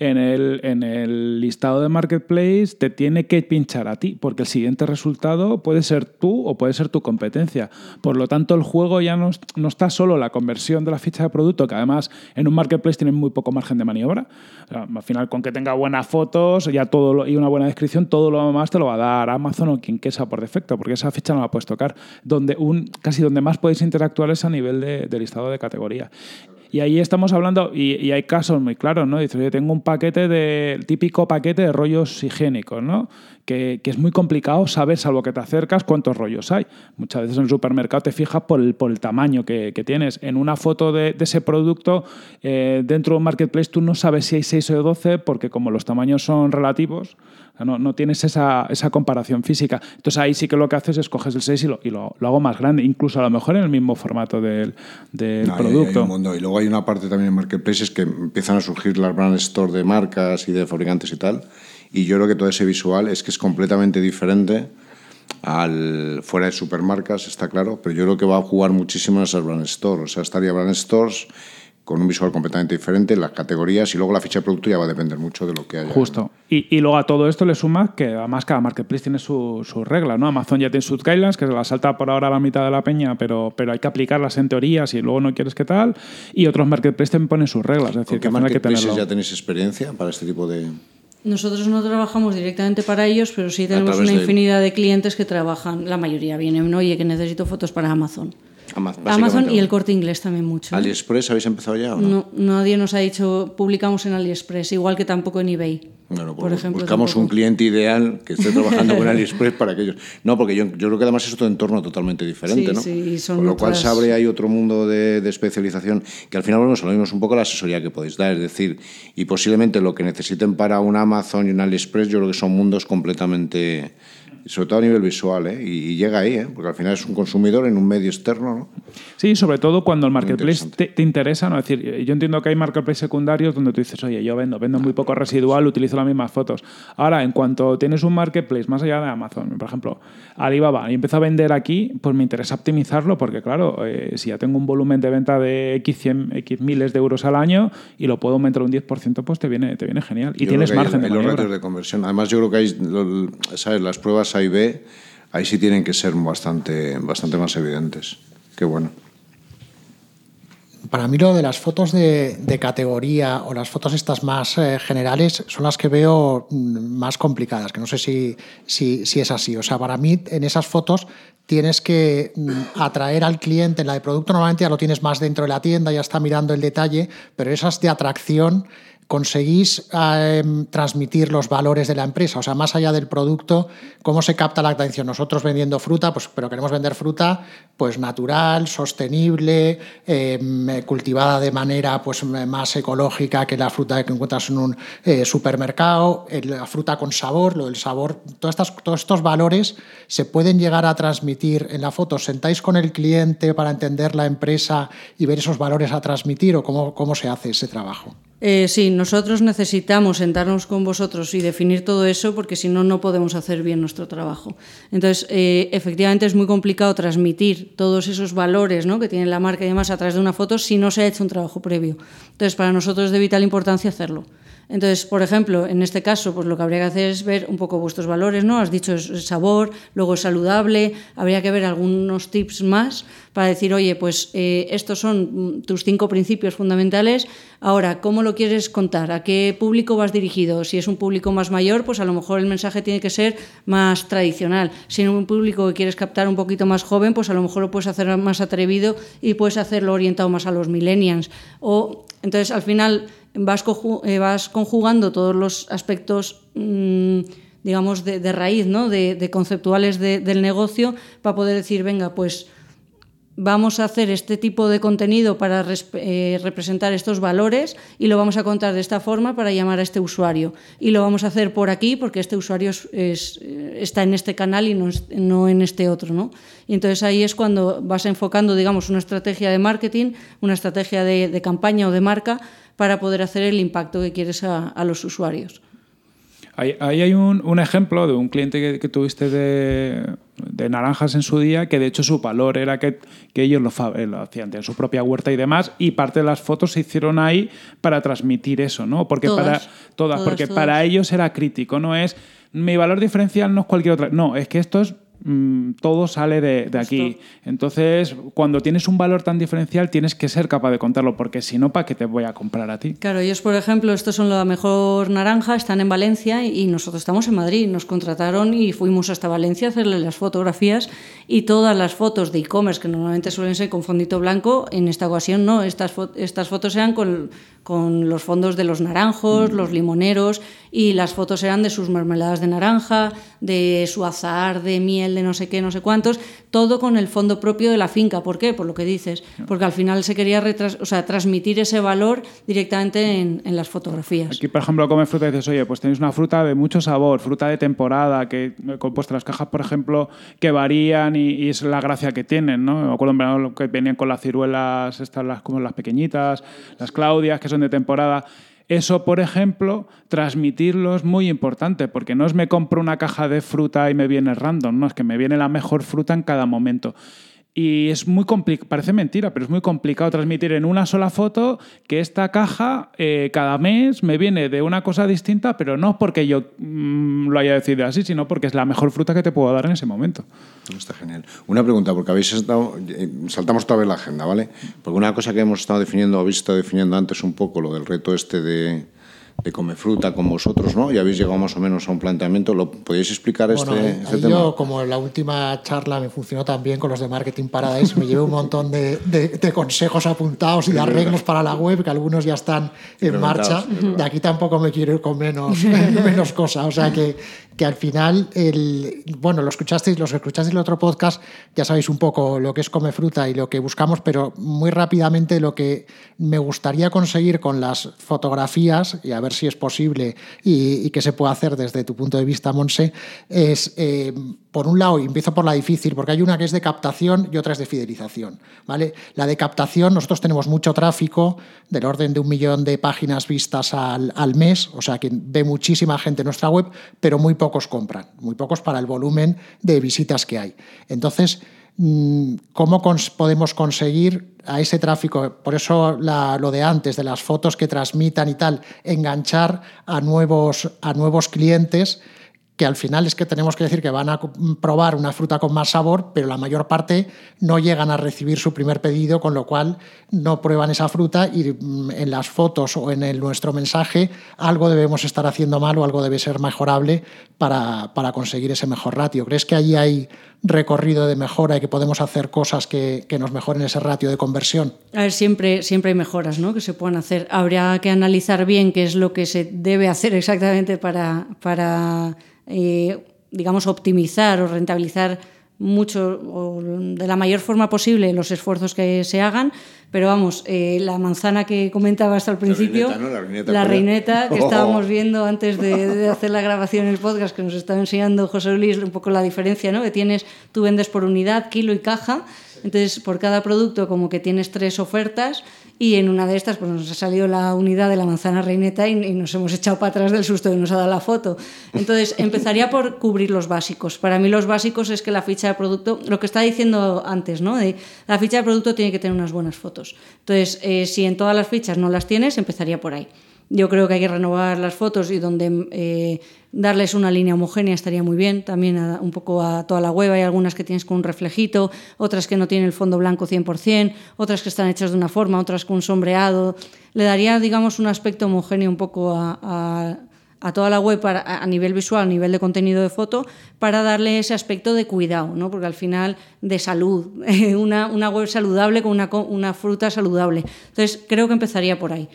En el, en el listado de Marketplace te tiene que pinchar a ti, porque el siguiente resultado puede ser tú o puede ser tu competencia. Por lo tanto, el juego ya no, no está solo la conversión de la ficha de producto, que además en un Marketplace tiene muy poco margen de maniobra. Al final, con que tenga buenas fotos ya todo y una buena descripción, todo lo demás te lo va a dar Amazon o quien quiera por defecto, porque esa ficha no la puedes tocar. Donde un, casi donde más podéis interactuar es a nivel de, de listado de categoría. Y ahí estamos hablando, y, hay casos muy claros, ¿no? Dices, oye, tengo un paquete de, el típico paquete de rollos higiénicos, ¿no? Que, que es muy complicado saber, salvo que te acercas, cuántos rollos hay. Muchas veces en el supermercado te fijas por el, por el tamaño que, que tienes. En una foto de, ese producto, eh, dentro de un marketplace, tú no sabes si hay 6 o 12, porque como los tamaños son relativos, sea, no, no tienes esa, esa comparación física. Entonces ahí sí que lo que haces es coges el 6 y lo, y lo, lo hago más grande, incluso a lo mejor en el mismo formato del, del No, hay- hay producto. un mundo. Y luego hay una parte también en marketplaces que empiezan a surgir las brand stores de marcas y de fabricantes y tal. Y yo creo que todo ese visual es que es completamente diferente al fuera de supermarcas, está claro, pero yo creo que va a jugar muchísimo en esas brand stores. O sea, estaría brand stores con un visual completamente diferente, las categorías y luego la ficha de producto ya va a depender mucho de lo que haya. Justo. Y, y luego a todo esto le sumas que además cada marketplace tiene sus su reglas, ¿no? Amazon ya tiene sus guidelines, que se las salta por ahora a la mitad de la peña, pero, pero hay que aplicarlas en teorías y luego no quieres que tal. Y otros marketplaces también ponen sus reglas. Es ¿Con decir, qué que marketplaces ya tenéis experiencia para este tipo de...? Nosotros no trabajamos directamente para ellos, pero sí tenemos una de- infinidad de clientes que trabajan. La mayoría vienen, oye, que necesito fotos para Amazon. Ama- Amazon básicamente, y el corte inglés también mucho. ¿AliExpress habéis empezado ya o no? No, nadie nos ha dicho publicamos en AliExpress, igual que tampoco en eBay. Por ejemplo, buscamos tampoco. un cliente ideal que esté trabajando con [laughs] AliExpress para aquellos. No, porque yo, yo creo que además es otro entorno totalmente diferente, Sí, ¿no? sí, son Con lo cual se abre ahí otro mundo de, de especialización que al final volvemos a lo mismo, es un poco la asesoría que podéis dar, es decir, y posiblemente lo que necesiten para un Amazon y un AliExpress, yo creo que son mundos completamente, sobre todo a nivel visual, ¿eh? y, llega ahí, ¿eh? porque al final es un consumidor en un medio externo, ¿no? Sí, sobre todo cuando el marketplace te, te interesa, ¿no? Es decir, yo entiendo que hay marketplaces secundarios donde tú dices, oye, yo vendo, vendo muy poco residual, utilizo las mismas fotos. Ahora, en cuanto tienes un marketplace más allá de Amazon, por ejemplo, Alibaba, y empiezo a vender aquí, pues me interesa optimizarlo porque, claro, eh, si ya tengo un volumen de venta de X, 100, X miles de euros al año y lo puedo aumentar un 10%, pues te viene, te viene genial. Y Yo tienes hay- margen de hay los maniobra. ratios de conversión. Además, yo creo que hay, ¿sabes? las pruebas Y B, ahí sí tienen que ser bastante, bastante más evidentes. Qué bueno. Para mí lo de las fotos de, de categoría o las fotos estas más eh, generales son las que veo mm, más complicadas, que no sé si, si, si es así. O sea, para mí en esas fotos tienes que mm, atraer al cliente. En la de producto normalmente ya lo tienes más dentro de la tienda, ya está mirando el detalle, pero esas de atracción conseguís eh, transmitir los valores de la empresa, o sea, más allá del producto, cómo se capta la atención. Nosotros vendiendo fruta, pues, pero queremos vender fruta pues natural, sostenible, eh, cultivada de manera pues más ecológica que la fruta que encuentras en un eh, supermercado, la fruta con sabor, lo del sabor, todas estas, todos estos valores se pueden llegar a transmitir en la foto. ¿Sentáis con el cliente para entender la empresa y ver esos valores a transmitir o cómo, cómo se hace ese trabajo? Eh, sí, nosotros necesitamos sentarnos con vosotros y definir todo eso porque si no, no podemos hacer bien nuestro trabajo. Entonces, eh, efectivamente es muy complicado transmitir todos esos valores ¿no? que tiene la marca y demás a través de una foto si no se ha hecho un trabajo previo. Entonces, para nosotros es de vital importancia hacerlo. Entonces, por ejemplo, en este caso, pues lo que habría que hacer es ver un poco vuestros valores, ¿no? Has dicho sabor, luego saludable, habría que ver algunos tips más para decir, oye, pues eh, estos son mm, tus cinco principios fundamentales. Ahora, ¿cómo lo quieres contar? ¿A qué público vas dirigido? Si es un público más mayor, pues a lo mejor el mensaje tiene que ser más tradicional. Si es un público que quieres captar un poquito más joven, pues a lo mejor lo puedes hacer más atrevido y puedes hacerlo orientado más a los millennials. O entonces, al final vas, eh, vas conjugando todos los aspectos, mmm, digamos, de, raíz, ¿no? de, conceptuales de, del negocio, para poder decir, venga, pues vamos a hacer este tipo de contenido para eh, representar estos valores y lo vamos a contar de esta forma para llamar a este usuario. Y lo vamos a hacer por aquí porque este usuario es, es, está en este canal y no, es, no en este otro. ¿no? Y entonces ahí es cuando vas enfocando, digamos, una estrategia de marketing, una estrategia de campaña o de marca para poder hacer el impacto que quieres a, a los usuarios. Ahí, ahí hay un, un, ejemplo de un cliente que, que tuviste de, de naranjas en su día, que de hecho su valor era que, que ellos lo, eh, lo hacían en su propia huerta y demás, y parte de las fotos se hicieron ahí para transmitir eso, ¿no? Porque Todas, para todas, todas, porque todas. para ellos era crítico, no es mi valor diferencial no es cualquier otra, no, es que esto es mm, todo sale de, de aquí. Entonces, cuando tienes un valor tan diferencial, tienes que ser capaz de contarlo, porque si no, ¿para qué te voy a comprar a ti? Claro, ellos, por ejemplo, estos son la mejor naranja, están en Valencia y nosotros estamos en Madrid. Nos contrataron y fuimos hasta Valencia a hacerle las fotografías y todas las fotos de e-commerce, que normalmente suelen ser con fondito blanco, en esta ocasión no. Estas, fo- estas fotos eran con, con los fondos de los naranjos, los limoneros y las fotos eran de sus mermeladas de naranja, de su azahar, de miel, de no sé qué, no sé cuántos, todo con el fondo propio de la finca. ¿Por qué? Por lo que dices. Porque al final se quería retras- o sea, transmitir ese valor directamente en, en las fotografías. Aquí, por ejemplo, comes fruta y dices, oye, pues tenéis una fruta de mucho sabor, fruta de temporada, que he compuesto las cajas, por ejemplo, que varían y, y es la gracia que tienen, ¿no? Me acuerdo en verano que venían con las ciruelas, estas las, como las pequeñitas, las claudias, que son de temporada. Eso, por ejemplo, transmitirlo es muy importante, porque no es me compro una caja de fruta y me viene random, no, es que me viene la mejor fruta en cada momento. Y es muy complicado, parece mentira, pero es muy complicado transmitir en una sola foto que esta caja eh, cada mes me viene de una cosa distinta, pero no porque yo mm, lo haya decidido así, sino porque es la mejor fruta que te puedo dar en ese momento. Está genial. Una pregunta, porque habéis estado. eh, Saltamos otra vez la agenda, ¿vale? Porque una cosa que hemos estado definiendo, habéis estado definiendo antes un poco lo del reto este de, de come fruta con vosotros, ¿no? Y habéis llegado más o menos a un planteamiento. ¿Lo podéis explicar este, Bueno, este ahí tema? yo, como la última charla me funcionó tan bien con los de Marketing Paradise, me llevé un montón de, de- de consejos apuntados y de arreglos para la web, que algunos ya están en marcha. De aquí tampoco me quiero ir con menos, [laughs] menos cosas. O sea que, que al final, el, bueno, lo escuchasteis, los que escuchasteis el otro podcast, ya sabéis un poco lo que es Come Fruta y lo que buscamos, pero muy rápidamente lo que me gustaría conseguir con las fotografías, y a ver si es posible y, y qué se puede hacer desde tu punto de vista, Monse, es, eh, por un lado, y empiezo por la difícil, porque hay una que es de captación y otra es de fidelización. ¿vale? La de captación, nosotros tenemos mucho tráfico, del orden de un millón de páginas vistas al, al mes, o sea que ve muchísima gente en nuestra web, pero muy pocos compran, muy pocos para el volumen de visitas que hay. Entonces, mm, ¿cómo podemos conseguir a ese tráfico? Por eso lo de antes, de las fotos que transmitan y tal, enganchar a nuevos, a nuevos clientes que al final es que tenemos que decir que van a probar una fruta con más sabor, pero la mayor parte no llegan a recibir su primer pedido, con lo cual no prueban esa fruta y mm, en las fotos o en el, nuestro mensaje algo debemos estar haciendo mal o algo debe ser mejorable para, para conseguir ese mejor ratio. ¿Crees que allí hay recorrido de mejora y que podemos hacer cosas que, que nos mejoren ese ratio de conversión? A ver, siempre, siempre hay mejoras ¿no? que se pueden hacer. Habría que analizar bien qué es lo que se debe hacer [laughs] exactamente para, para eh, digamos, optimizar o rentabilizar mucho o de la mayor forma posible los esfuerzos que se hagan. Pero vamos, eh, la manzana que comentaba hasta el principio, reineta, ¿no? La reineta, la perdón. reineta que [laughs] Oh. estábamos viendo antes de, de hacer la grabación en el podcast, que nos estaba enseñando José Luis un poco la diferencia, ¿no? Que tienes, tú vendes por unidad, kilo y caja, entonces por cada producto como que tienes tres ofertas y en una de estas pues nos ha salido la unidad de la manzana reineta y, y nos hemos echado para atrás del susto que nos ha dado la foto. Entonces empezaría por cubrir los básicos. Para mí los básicos es que la ficha de producto, lo que estaba diciendo antes, ¿no? De, la ficha de producto tiene que tener unas buenas fotos. Entonces, eh, si en todas las fichas no las tienes, empezaría por ahí. Yo creo que hay que renovar las fotos y donde eh, darles una línea homogénea estaría muy bien. También a- un poco a toda la web. Hay algunas que tienes con un reflejito, otras que no tienen el fondo blanco 100%, otras que están hechas de una forma, otras con un sombreado. Le daría, digamos, un aspecto homogéneo un poco a, a- a toda la web para- a nivel visual, a nivel de contenido de foto, para darle ese aspecto de cuidado, ¿no? porque al final de salud, [laughs] una, una web saludable con una, una fruta saludable. Entonces creo que empezaría por ahí,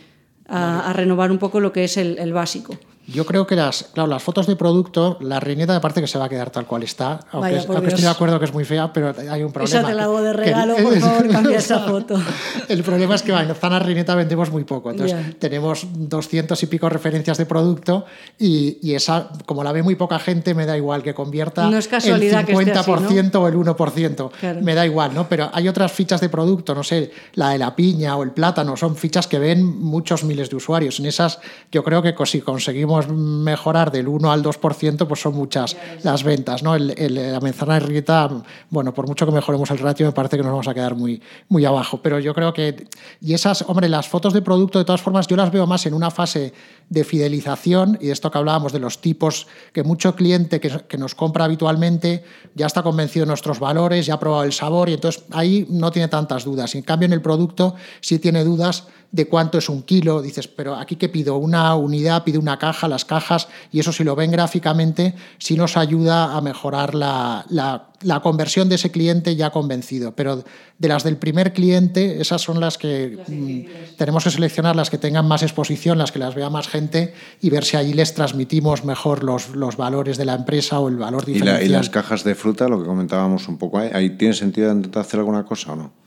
a, a renovar un poco lo que es el, el básico. Yo creo que las, claro, las fotos de producto, la reineta me parece que se va a quedar tal cual está, aunque, Vaya, es- por aunque estoy de acuerdo que es muy fea, pero hay un problema. Esa te la hago de regalo, que- por favor, [laughs] cambia esa foto. [laughs] El problema es que manzana reineta vendemos muy poco, entonces tenemos 200 y pico referencias de producto y, y esa, como la ve muy poca gente, me da igual que convierta No es casualidad el que esté así, 50% o el 1%, Claro. me da igual, ¿no? Pero hay otras fichas de producto, no sé, la de la piña o el plátano, son fichas que ven muchos miles de usuarios. En esas yo creo que si conseguimos podemos mejorar del 1 al 2%, pues son muchas las ventas. ¿no? El, la manzana rieta, bueno, por mucho que mejoremos el ratio, me parece que nos vamos a quedar muy, muy abajo. Pero yo creo que. Y esas, hombre, las fotos de producto, de todas formas, yo las veo más en una fase de fidelización y esto que hablábamos de los tipos, que mucho cliente que, que nos compra habitualmente ya está convencido de nuestros valores, ya ha probado el sabor y entonces ahí no tiene tantas dudas. En cambio, en el producto sí tiene dudas de cuánto es un kilo, dices, pero aquí que pido una unidad, pido una caja, las cajas, y eso si lo ven gráficamente, sí nos ayuda a mejorar la, la, conversión de ese cliente ya convencido. Pero de las del primer cliente, esas son las que mm, tenemos que seleccionar, las que tengan más exposición, las que las vea más gente y ver si ahí les transmitimos mejor los, los valores de la empresa o el valor diferencial. ¿Y, ¿Y, las cajas de fruta, lo que comentábamos un poco ahí, ¿ahí tiene sentido intentar hacer alguna cosa o no?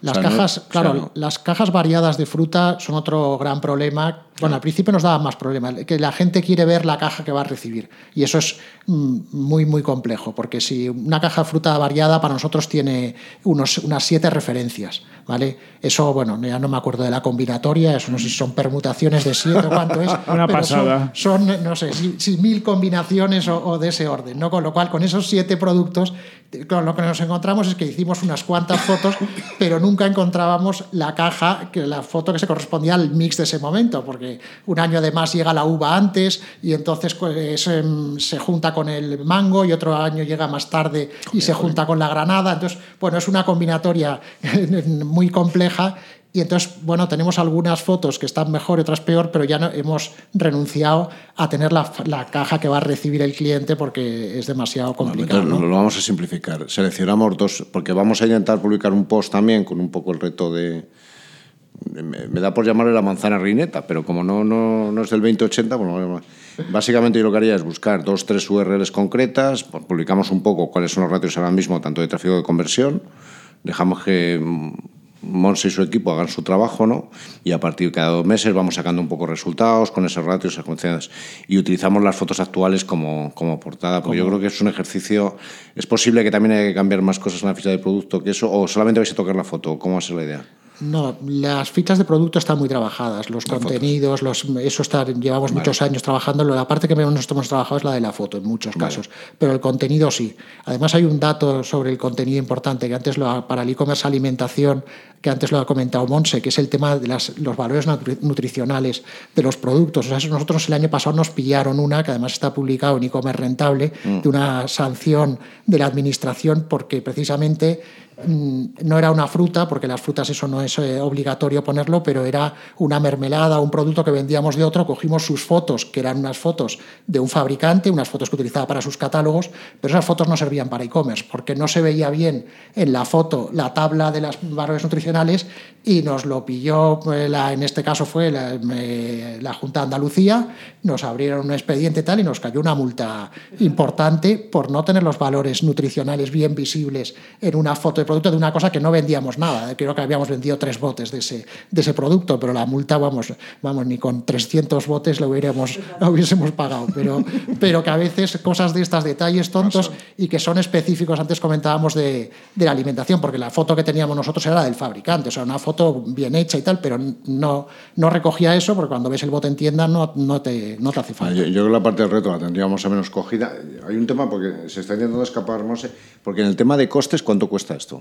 Las cajas, claro, las cajas variadas de fruta son otro gran problema. Bueno, al principio nos daba más problemas, que la gente quiere ver la caja que va a recibir. Y eso es mm, muy, muy complejo, porque si una caja de fruta variada para nosotros tiene unos, unas siete referencias, ¿vale? Eso, bueno, ya no me acuerdo de la combinatoria, eso no sé si son permutaciones de siete o cuánto es. [laughs] Una pasada. Son, no sé, si, mil combinaciones o, o, de ese orden, ¿no? Con lo cual, con esos siete productos, lo que nos encontramos es que hicimos unas cuantas fotos, pero nunca encontrábamos la caja, que la foto que se correspondía al mix de ese momento, porque un año además llega la uva antes y entonces pues, em, se junta con el mango y otro año llega más tarde y se junta con la granada. Entonces, bueno, es una combinatoria [laughs] muy compleja y entonces, bueno, tenemos algunas fotos que están mejor y otras peor, pero ya no, hemos renunciado a tener la, la, caja que va a recibir el cliente porque es demasiado complicado. ¿no? Lo vamos a simplificar. Seleccionamos dos, porque vamos a intentar publicar un post también con un poco el reto de. Me, da por llamarle la manzana rineta, pero como no, no, no es del 2080, pues básicamente yo lo que haría es buscar dos, tres URLs concretas, pues publicamos un poco cuáles son los ratios ahora mismo, tanto de tráfico de conversión, dejamos que Monse y su equipo hagan su trabajo, ¿no? Y a partir de cada dos meses vamos sacando un poco resultados con esos ratios, secuencias, y utilizamos las fotos actuales como, como portada, porque yo creo que es un ejercicio. Es posible que también haya que cambiar más cosas en la ficha de producto que eso, o solamente vais a tocar la foto. ¿Cómo va a ser la idea? No, las fichas de producto están muy trabajadas, los contenidos, los, eso está, llevamos muchos años trabajando. La parte que menos hemos trabajado es la de la foto en muchos casos, pero el contenido sí. Además hay un dato sobre el contenido importante que antes lo, para el e-commerce alimentación, que antes lo ha comentado Monse, que es el tema de las, los valores nutricionales de los productos. O sea, nosotros el año pasado nos pillaron una, que además está publicado en e-commerce rentable, mm. de una sanción de la administración porque precisamente no era una fruta, porque las frutas eso no es eh, obligatorio ponerlo, pero era una mermelada, un producto que vendíamos de otro, cogimos sus fotos, que eran unas fotos de un fabricante, unas fotos que utilizaba para sus catálogos, pero esas fotos no servían para e-commerce, porque no se veía bien en la foto la tabla de las valores nutricionales y nos lo pilló, eh, en este caso fue la, la Junta de Andalucía, nos abrieron un expediente tal y nos cayó una multa importante por no tener los valores nutricionales bien visibles en una foto de producto de una cosa que no vendíamos nada. Creo que habíamos vendido tres botes de ese, de ese producto, pero la multa, vamos, vamos ni con 300 botes lo, hubiéramos, lo hubiésemos pagado. Pero, pero que a veces cosas de estas, detalles tontos y que son específicos, antes comentábamos de, de la alimentación, porque la foto que teníamos nosotros era del fabricante, o sea, una foto bien hecha y tal, pero no, no recogía eso, porque cuando ves el bote en tienda no, no te no te hace falta. Yo, yo, creo que la parte del reto la tendríamos a menos cogida. Hay un tema porque se está intentando escapar, no sé, porque en el tema de costes, ¿cuánto cuesta esto?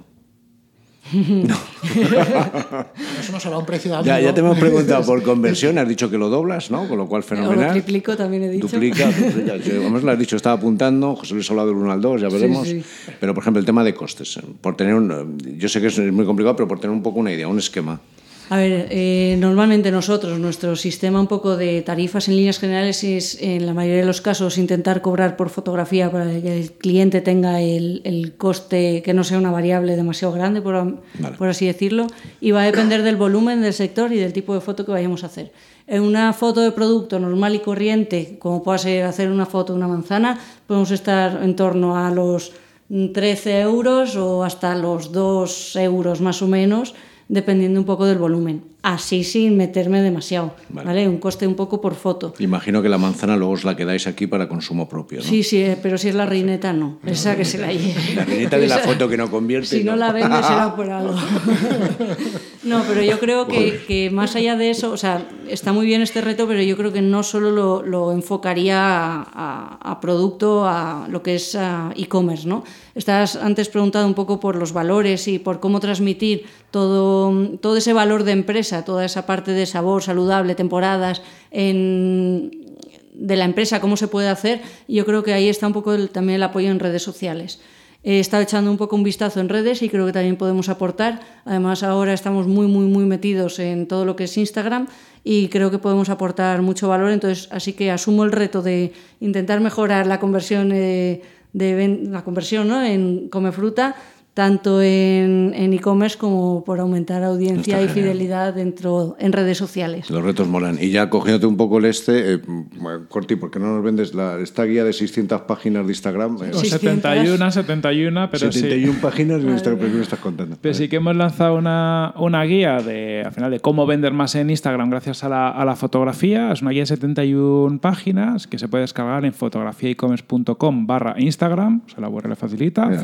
No. [laughs] Eso no será un precio de ya, ya, te hemos preguntado por [laughs] conversión, has dicho que lo doblas, ¿no? Con lo cual fenomenal. O lo triplico también he dicho. Duplica, duplica. Yo, lo has dicho, estaba apuntando, José Luis ha hablado del 1 al 2, ya veremos. Sí, sí. Pero, por ejemplo, el tema de costes. Por tener un, yo sé que es muy complicado, pero por tener un poco una idea, un esquema. A ver, eh, normalmente nosotros, nuestro sistema un poco de tarifas en líneas generales es, en la mayoría de los casos, intentar cobrar por fotografía para que el cliente tenga el, el coste que no sea una variable demasiado grande, por, vale. por, así decirlo, y va a depender del volumen del sector y del tipo de foto que vayamos a hacer. En una foto de producto normal y corriente, como pueda ser hacer una foto de una manzana, podemos estar en torno a los 13 euros o hasta los 2 euros más o menos dependiendo un poco del volumen. Así sin meterme demasiado, Vale. ¿vale? Un coste un poco por foto. Imagino que la manzana luego os la quedáis aquí para consumo propio, ¿no? Sí, sí, eh, pero si es la reineta, no. Esa que se la lleve. La reineta de la [laughs] foto que no convierte. Si no la vende será por algo. [laughs] No, pero yo creo que, que más allá de eso, o sea, está muy bien este reto, pero yo creo que no solo lo, lo enfocaría a, a- a producto, a lo que es e-commerce, ¿no? Estás antes preguntado un poco por los valores y por cómo transmitir todo, todo ese valor de empresa, toda esa parte de sabor saludable, temporadas, de la empresa, cómo se puede hacer. Yo creo que ahí está un poco el- también el apoyo en redes sociales. He estado echando un poco un vistazo en redes y creo que también podemos aportar. Además, ahora estamos muy, muy, muy metidos en todo lo que es Instagram y creo que podemos aportar mucho valor. Entonces, así que asumo el reto de intentar mejorar la conversión, eh, de la conversión ¿no? en Come Fruta, tanto en en e-commerce como por aumentar audiencia y fidelidad dentro en redes sociales. Los retos molan. Y ya cogiéndote un poco el este, eh, Corti, ¿por qué no nos vendes la, esta guía de 600 páginas de Instagram? Eh, O 600. 71, 71, pero sí. 71 páginas de Instagram, ¿qué me estás contando? Pero sí que hemos lanzado una, una guía de, al final, de cómo vender más en Instagram gracias a la, a la fotografía. Es una guía de 71 páginas que se puede descargar en fotografiaecommerce.com barra Instagram. O sea, la URL facilita. Mira,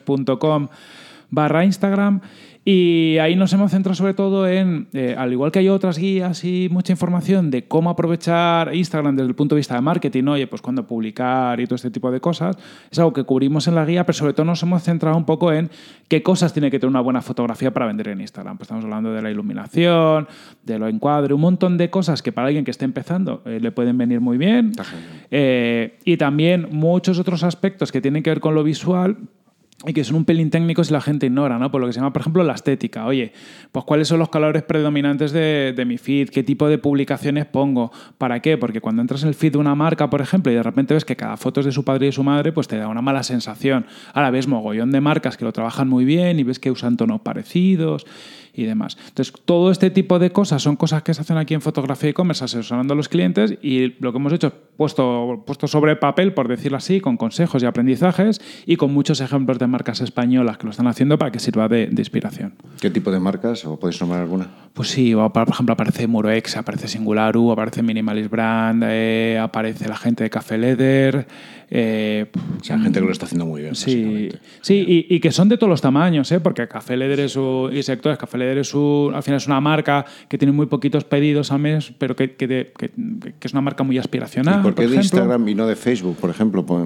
fotografiaecommerce.com barra Instagram. Y ahí nos hemos centrado sobre todo en, eh, al igual que hay otras guías y mucha información de cómo aprovechar Instagram desde el punto de vista de marketing, oye, pues cuándo publicar y todo este tipo de cosas, es algo que cubrimos en la guía, pero sobre todo nos hemos centrado un poco en qué cosas tiene que tener una buena fotografía para vender en Instagram. Pues estamos hablando de la iluminación, de lo encuadre, un montón de cosas que para alguien que esté empezando eh, le pueden venir muy bien. Eh, y también muchos otros aspectos que tienen que ver con lo visual, y que son un pelín técnicos y la gente ignora, ¿no? Por lo que se llama, por ejemplo, la estética. Oye, pues cuáles son los colores predominantes de, de mi feed, qué tipo de publicaciones pongo, ¿para qué? Porque cuando entras en el feed de una marca, por ejemplo, y de repente ves que cada foto es de su padre y de su madre, pues te da una mala sensación. Ahora ves mogollón de marcas que lo trabajan muy bien y ves que usan tonos parecidos y demás. Entonces, todo este tipo de cosas son cosas que se hacen aquí en fotografía e-commerce asesorando a los clientes y lo que hemos hecho es puesto, puesto sobre papel, por decirlo así, con consejos y aprendizajes y con muchos ejemplos de marcas españolas que lo están haciendo para que sirva de, de inspiración. ¿Qué tipo de marcas? ¿O podéis nombrar alguna? Pues sí, por ejemplo aparece Muroex, aparece Singularu, aparece Minimalist Brand, eh, aparece la gente de Café Leather. Eh, O sea, gente que lo está haciendo muy bien. Sí, sí y, y que son de todos los tamaños, ¿eh? porque Café Leder es un, y sectores, Café Leder es un, al final es una marca que tiene muy poquitos pedidos al mes, pero que, que, de- que- que es una marca muy aspiracional. ¿Y por qué de ejemplo. Instagram y no de Facebook, por ejemplo? Pues,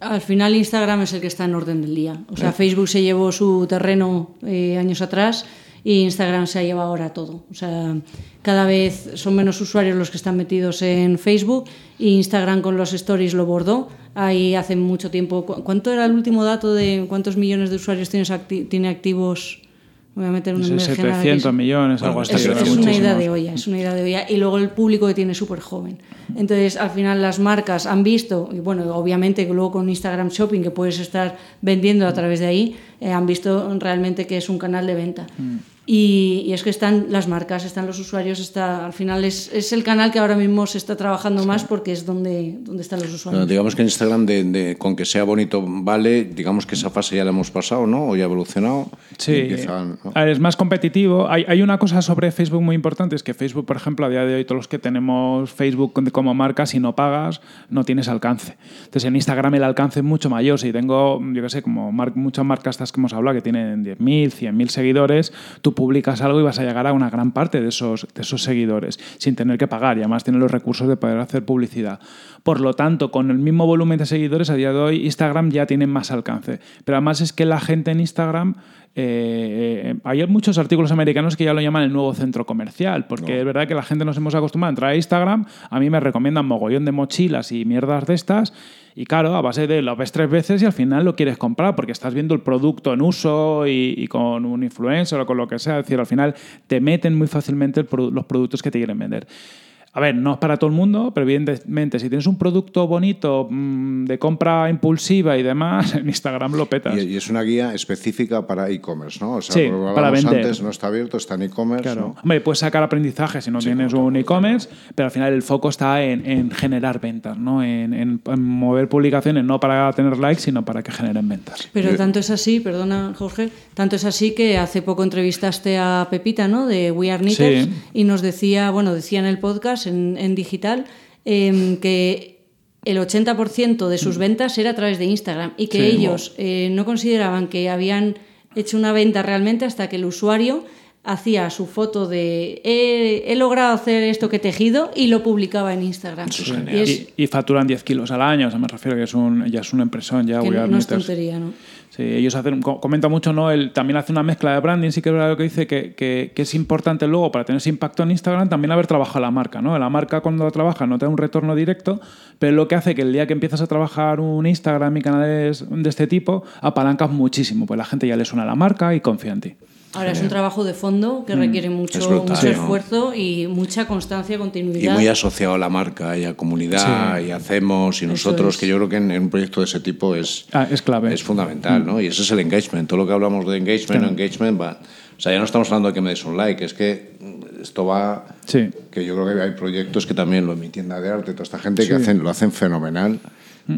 Al final Instagram es el que está en orden del día. O sea, Facebook se llevó su terreno eh, años atrás y Instagram se ha llevado ahora todo. O sea, cada vez son menos usuarios los que están metidos en Facebook y Instagram con los stories lo bordó. Ahí hace mucho tiempo. ¿cu- ¿Cuánto era el último dato de cuántos millones de usuarios tienes acti- tiene activos? Voy a meter aquí. 700 millones, algo así. Es, era es una idea de olla, es una idea de olla. Y luego el público que tiene súper joven. Entonces, al final las marcas han visto, y bueno, obviamente que luego con Instagram Shopping, que puedes estar vendiendo a través de ahí, eh, han visto realmente que es un canal de venta. Y, y es que están las marcas, están los usuarios, está, al final es, es el canal que ahora mismo se está trabajando más porque es donde, donde están los bueno, usuarios. digamos que en Instagram, de, de- con que sea bonito, vale. Digamos que esa fase ya la hemos pasado, ¿no? O ya ha evolucionado. Sí, empiezan, ¿no? A ver, es más competitivo. Hay, hay una cosa sobre Facebook muy importante, es que Facebook, por ejemplo, a día de hoy, todos los que tenemos Facebook como marca, si no pagas, no tienes alcance. Entonces, en Instagram el alcance es mucho mayor. Si tengo, yo qué sé, como mar- muchas marcas estas que hemos hablado, que tienen 10.000, 100.000 seguidores, tú publicas algo y vas a llegar a una gran parte de esos, de esos seguidores, sin tener que pagar. Y además tienes los recursos de poder hacer publicidad. Por lo tanto, con el mismo volumen de seguidores, a día de hoy, Instagram ya tiene más alcance. Pero además es que la gente en Instagram eh, hay muchos artículos americanos que ya lo llaman el nuevo centro comercial, porque es verdad que la gente nos hemos acostumbrado a entrar a Instagram, a mí me recomiendan mogollón de mochilas y mierdas de estas, y claro, a base de lo ves tres veces y al final lo quieres comprar porque estás viendo el producto en uso y, y con un influencer o con lo que sea, es decir, al final te meten muy fácilmente los productos que te quieren vender. A ver, no es para todo el mundo, pero evidentemente, si tienes un producto bonito mmm, de compra impulsiva y demás, [laughs] en Instagram lo petas. Y, y es una guía específica para e-commerce, ¿no? O sea, Sí, para vender. antes, no está abierto, está en e-commerce. Claro. ¿no? Hombre, puedes sacar aprendizaje si no tienes un e-commerce, pero al final el foco está en, en generar ventas, ¿no? En, en- en mover publicaciones no para tener likes, sino para que generen ventas. Pero tanto es así, perdona Jorge, tanto es así que hace poco entrevistaste a Pepita, ¿no? De We Are Knitters, Sí. y nos decía, bueno, decía en el podcast, en, en digital, em, que el 80% de sus ventas era a través de Instagram y que Sí. ellos eh, no consideraban que habían hecho una venta realmente hasta que el usuario hacía su foto de he, he logrado hacer esto que he tejido y lo publicaba en Instagram. Eso es Y genial. es Y, y facturan 10 kilos al año, o sea, me refiero que es un, ya es una impresión, ya que no es tontería, ¿no? Sí, ellos hacen, co- comenta mucho, ¿no? Él también hace una mezcla de branding, sí que es lo que dice, que, que- es importante luego para tener ese impacto en Instagram también haber trabajado la marca, ¿no? La marca cuando trabaja no te da un retorno directo, pero lo que hace que el día que empiezas a trabajar un Instagram y canales de este tipo, apalancas muchísimo, pues la gente ya le suena a la marca y confía en ti. Ahora es un trabajo de fondo que requiere mucho, Es brutal, mucho ¿no? esfuerzo y mucha constancia, Y continuidad. muy asociado a la marca y a comunidad y hacemos y nosotros, es. que yo creo que en, en un proyecto de ese tipo es, Ah, es clave. es fundamental, ¿no? Y ese es el engagement. Todo lo que hablamos de engagement, engagement va. O sea, ya no estamos hablando de que me des un like, es que mm, esto va. Sí. Que yo creo que hay proyectos que también lo mi tienda de arte, toda esta gente que hacen, lo hacen fenomenal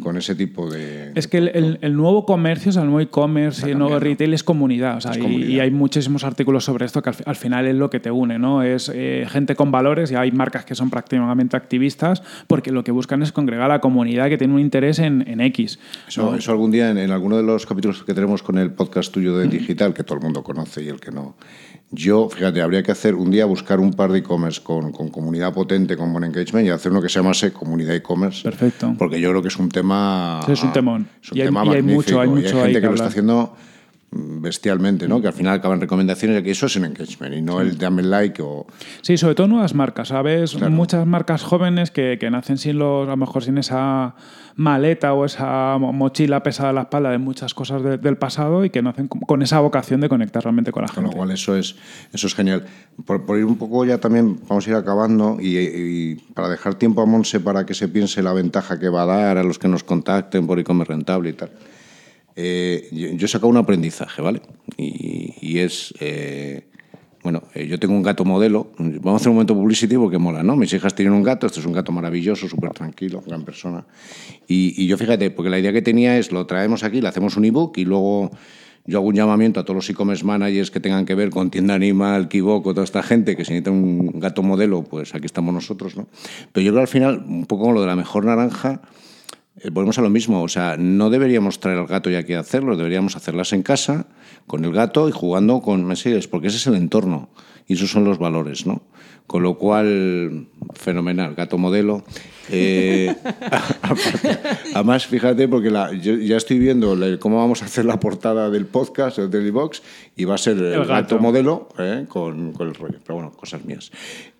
con ese tipo de. Es que el, el- el nuevo comercio, o sea, el nuevo e-commerce y el nuevo retail es comunidad. O sea, Es y- comunidad. Y, hay muchísimos artículos sobre esto que al final es lo que te une, ¿no? Es eh, gente con valores y hay marcas que son prácticamente activistas porque lo que buscan es congregar a la comunidad que tiene un interés en, en X. Eso, eso algún día en, en alguno de los capítulos que tenemos con el podcast tuyo de digital, que todo el mundo conoce y el que no. Yo, fíjate, habría que hacer un día buscar un par de e-commerce con, con comunidad potente, con buen engagement y hacer uno que se llamase comunidad e-commerce. Perfecto. Porque yo creo que es un tema. Sí, es un temón. Es un Y hay- tema y hay mucho- hay y mucho ahí gente que que lo está haciendo bestialmente, ¿no? Que al final acaban recomendaciones que eso es un engagement y no el dame like o. Sí, sobre todo nuevas marcas, ¿sabes? Muchas marcas jóvenes que, que nacen sin los, a lo mejor sin esa maleta o esa mo- mochila pesada a la espalda de muchas cosas de- del pasado y que nacen con, esa vocación de conectar realmente con la Con lo gente. cual eso es, eso es genial. Por, por ir un poco ya también, vamos a ir acabando y, y para dejar tiempo a Monse para que se piense la ventaja que va a dar a los que nos contacten por e-commerce rentable y tal. Eh, yo, he sacado un aprendizaje, ¿vale? Y, y es, eh, bueno, eh, yo tengo un gato modelo. Vamos a hacer un momento publicity porque mola, ¿no? Mis hijas tienen un gato, este es un gato maravilloso, súper tranquilo, gran persona. Y, y yo fíjate, porque la idea que tenía es, lo traemos aquí, le hacemos un ebook y luego yo hago un llamamiento a todos los e-commerce managers que tengan que ver con tienda animal, Kiboko, toda esta gente que si necesita un gato modelo, pues aquí estamos nosotros, ¿no? Pero yo creo al final, un poco lo de la mejor naranja, volvemos a lo mismo, o sea, no deberíamos traer al gato ya a hacerlo, deberíamos hacerlas en casa, con el gato y jugando con Messias, porque ese es el entorno y esos son los valores, ¿no? Con lo cual, fenomenal, gato modelo. Eh, [laughs] aparte, además, fíjate, porque la- yo ya estoy viendo la- cómo vamos a hacer la portada del podcast, del Daily Box, y va a ser el, gato. gato modelo eh, con, con el rollo. Pero bueno, cosas mías.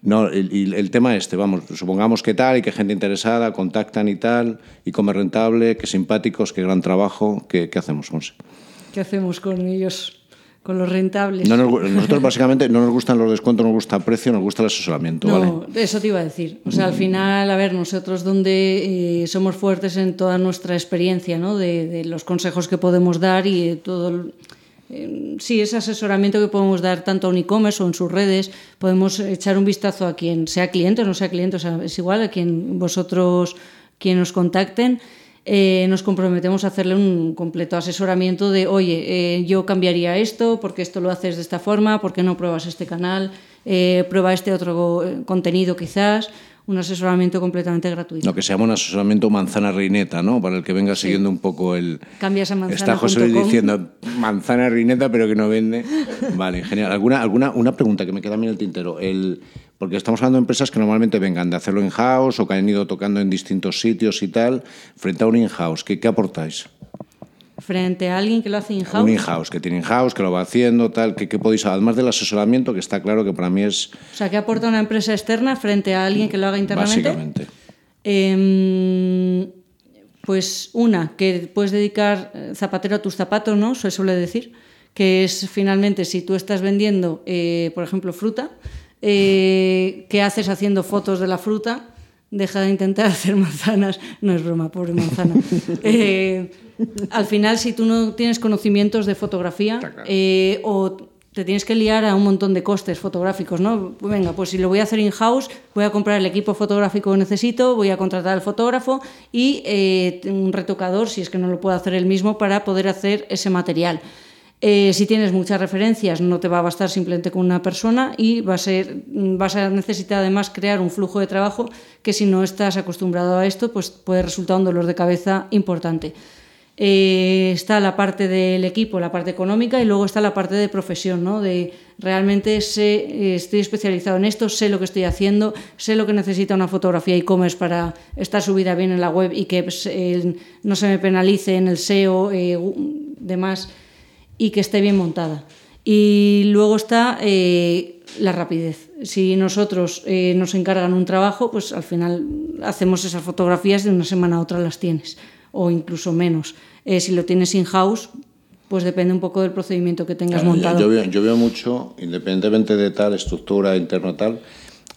No, el, y el tema este, vamos, supongamos que tal y que gente interesada, contactan y tal, y come rentable, que simpáticos, qué gran trabajo, ¿qué, qué hacemos, Monse? ¿Qué hacemos con ellos, con los rentables? No nos [laughs] nosotros básicamente no nos gustan los descuentos, nos gusta el precio, nos gusta el asesoramiento, ¿vale? No, eso te iba a decir. O sea, al final, a ver, nosotros donde eh, somos fuertes en toda nuestra experiencia, ¿no? De, de los consejos que podemos dar y de todo el- eh, sí, ese asesoramiento que podemos dar tanto a un e-commerce o en sus redes, podemos echar un vistazo a quien sea cliente o no sea cliente, o sea, es igual a quien vosotros, quien nos contacten. Eh, nos comprometemos a hacerle un completo asesoramiento de, oye, eh, yo cambiaría esto, porque esto lo haces de esta forma, porque no pruebas este canal, Eh, prueba este otro contenido quizás, un asesoramiento completamente gratuito. Lo que se llama un asesoramiento manzana reineta, ¿no? Para el que venga siguiendo un poco el... Cambias a manzana. Está José Luis diciendo manzana rineta, pero que no vende. [laughs] Vale, genial. ¿Alguna, alguna, una pregunta que me queda a mí en el tintero. El, porque estamos hablando de empresas que normalmente vengan de hacerlo in-house o que han ido tocando en distintos sitios y tal. Frente a un in-house, ¿qué, qué aportáis? Frente a alguien que lo hace in-house. Un in-house, que tiene in-house, que lo va haciendo, tal. ¿qué, ¿Qué podéis, además del asesoramiento, que está claro que para mí es O sea, ¿qué aporta una empresa externa frente a alguien que lo haga internamente? básicamente. Em, pues una, que puedes dedicar eh, zapatero a tus zapatos, ¿no? Se suele decir, que es finalmente si tú estás vendiendo, eh, por ejemplo, fruta, eh, ¿qué haces haciendo fotos de la fruta? Deja de intentar [laughs] hacer manzanas. No es broma, pobre manzana. [laughs] Eh, al final, si tú no tienes conocimientos de fotografía eh, o te tienes que liar a un montón de costes fotográficos, ¿no? Venga, pues si lo voy a hacer in-house, voy a comprar el equipo fotográfico que necesito, voy a contratar al fotógrafo y eh, un retocador, si es que no lo puedo hacer él mismo, para poder hacer ese material. Eh, si tienes muchas referencias, no te va a bastar simplemente con una persona y va a ser, vas a necesitar además crear un flujo de trabajo que si no estás acostumbrado a esto, pues puede resultar un dolor de cabeza importante. Eh, está la parte del equipo, la parte económica y luego está la parte de profesión, ¿no? de realmente sé, eh, estoy especializado en esto, sé lo que estoy haciendo, sé lo que necesita una fotografía e-commerce para estar subida bien en la web y que pues, no se me penalice en el SEO, demás, y que esté bien montada. Y luego está la rapidez. Si nosotros nos encargan un trabajo, pues al final hacemos esas fotografías de una semana a otra las tienes o incluso menos. Eh, si lo tienes in-house, pues depende un poco del procedimiento que tengas montado. Yo veo, yo veo, mucho, independientemente de tal estructura interna tal,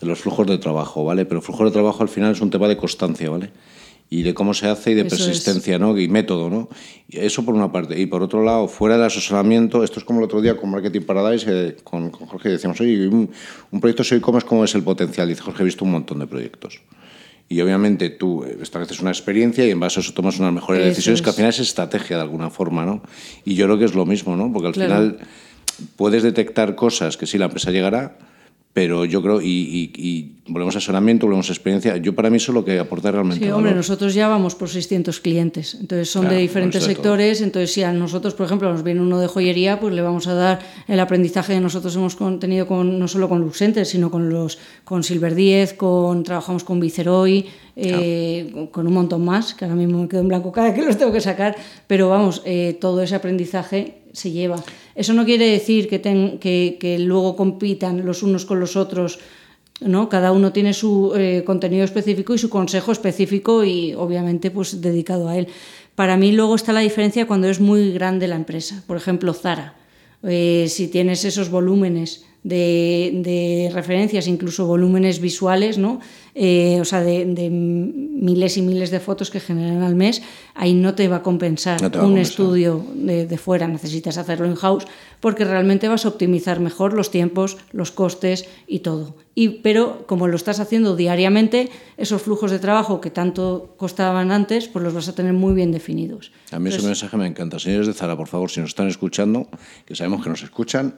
los flujos de trabajo, ¿vale? Pero flujos de trabajo al final es un tema de constancia, ¿vale? Y de cómo se hace y de persistencia, ¿no? Y método, ¿no? eso por una parte. Y por otro lado, fuera del asesoramiento, esto es como el otro día con Marketing Paradise, con, con, Jorge decíamos, oye, un, un proyecto soy cómo es cómo es el potencial. Dice Jorge, he visto un montón de proyectos. Y obviamente tú eh, estableces una experiencia y en base a eso tomas unas mejores decisiones, que al final es estrategia de alguna forma, ¿no? Y yo creo que es lo mismo, ¿no? Porque al final puedes detectar cosas que sí la empresa llegará, pero yo creo, y, volvemos a asesoramiento, volvemos a experiencia, yo para mí eso es lo que aporta realmente. Sí, hombre, nosotros ya vamos por 600 clientes, entonces son de diferentes sectores, entonces si a nosotros, por ejemplo, nos viene uno de joyería, pues le vamos a dar el aprendizaje que nosotros hemos tenido con, no solo con Luxenter, sino con los con Silver 10, con, trabajamos con Viceroy, eh, con un montón más, que ahora mismo me quedo en blanco cada que los tengo que sacar, pero vamos, eh, todo ese aprendizaje se lleva. Eso no quiere decir que, que, luego compitan los unos con los otros. ¿no? Cada uno tiene su eh, contenido específico y su consejo específico y obviamente pues dedicado a él. Para mí luego está la diferencia cuando es muy grande la empresa. Por ejemplo, Zara. Eh, si tienes esos volúmenes de, referencias, incluso volúmenes visuales, ¿no? Eh, o sea, de, miles y miles de fotos que generan al mes, ahí no te va a compensar un estudio de, fuera, necesitas hacerlo in-house, porque realmente vas a optimizar mejor los tiempos, los costes y todo. Y, pero como lo estás haciendo diariamente, esos flujos de trabajo que tanto costaban antes, pues los vas a tener muy bien definidos. A mí ese mensaje me encanta. Señores de Zara, por favor, si nos están escuchando, que sabemos que nos escuchan,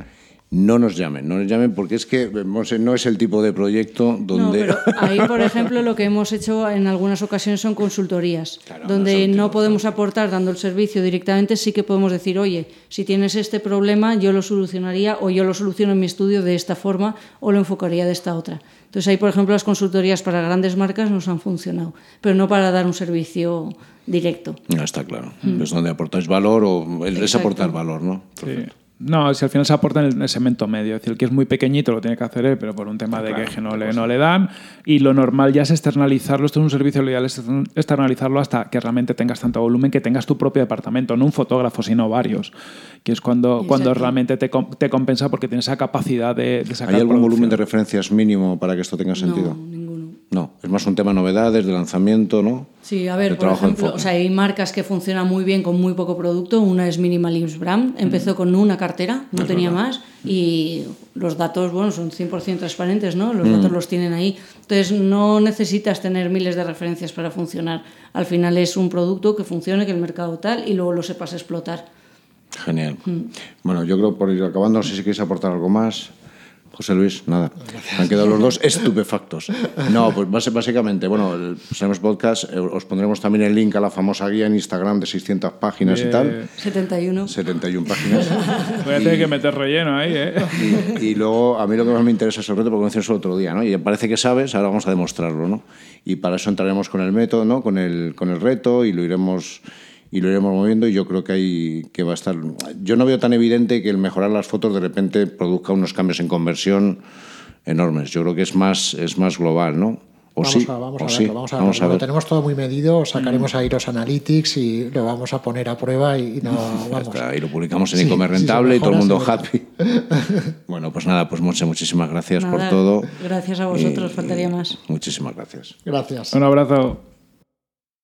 no nos llamen, no nos llamen porque es que no es el tipo de proyecto donde... No, pero [laughs] ahí, por ejemplo, lo que hemos hecho en algunas ocasiones son consultorías, donde no, podemos aportar dando el servicio directamente, sí que podemos decir, oye, si tienes este problema, yo lo solucionaría o yo lo soluciono en mi estudio de esta forma o lo enfocaría de esta otra. Entonces ahí, por ejemplo, las consultorías para grandes marcas nos han funcionado, pero no para dar un servicio directo. No, está claro. Mm. Es donde aportáis valor o es aportar valor, ¿no? No, si al final se aporta en el segmento medio. Es decir, el que es muy pequeñito lo tiene que hacer él, pero por un tema de que no le, no le dan. Y lo normal ya es externalizarlo. Esto es un servicio, lo ideal es externalizarlo hasta que realmente tengas tanto volumen que tengas tu propio departamento, no un fotógrafo, sino varios. Que es cuando, cuando realmente te, te, compensa porque tienes esa capacidad de, de sacar. ¿Hay algún volumen de referencias mínimo para que esto tenga sentido? No, no, es más un tema de novedades, de lanzamiento, ¿no? Sí, a ver, por ejemplo, o sea, hay marcas que funcionan muy bien con muy poco producto. Una es Minimalism Brand, empezó con una cartera, no tenía más, y los datos, bueno, son 100% transparentes, ¿no? Los datos los tienen ahí. Entonces, no necesitas tener miles de referencias para funcionar. Al final es un producto que funcione, que el mercado tal, y luego lo sepas explotar. Genial. Bueno, yo creo por ir acabando, no sé si queréis aportar algo más. José Luis, nada. Han quedado los dos estupefactos. No, pues básicamente, bueno, tenemos podcast, eh, os pondremos también el link a la famosa guía en Instagram de 600 páginas y tal. 71. 71 páginas. [laughs] Voy a tener que meter relleno ahí, ¿eh? Y, luego, a mí lo que más me interesa es el reto, porque lo el otro día, ¿no? Y parece que sabes, ahora vamos a demostrarlo, ¿no? Y para eso entraremos con el método, ¿no? Con el, con el reto y lo iremos y lo iremos moviendo y yo creo que hay que va a estar yo no veo tan evidente que el mejorar las fotos de repente produzca unos cambios en conversión enormes yo creo que es más es más global no O vamos sí, a, vamos o a sí. verlo, vamos a Vamos verlo. a tenemos todo muy medido, sacaremos a Iros Analytics y lo vamos a poner a prueba y no [laughs] vamos. está, y lo publicamos en Sí, e-commerce rentable y todo el mundo happy. [laughs] bueno, pues nada, pues Monse, muchísimas gracias por todo. Gracias a vosotros, Y- faltaría más. Muchísimas gracias. Gracias. Un abrazo.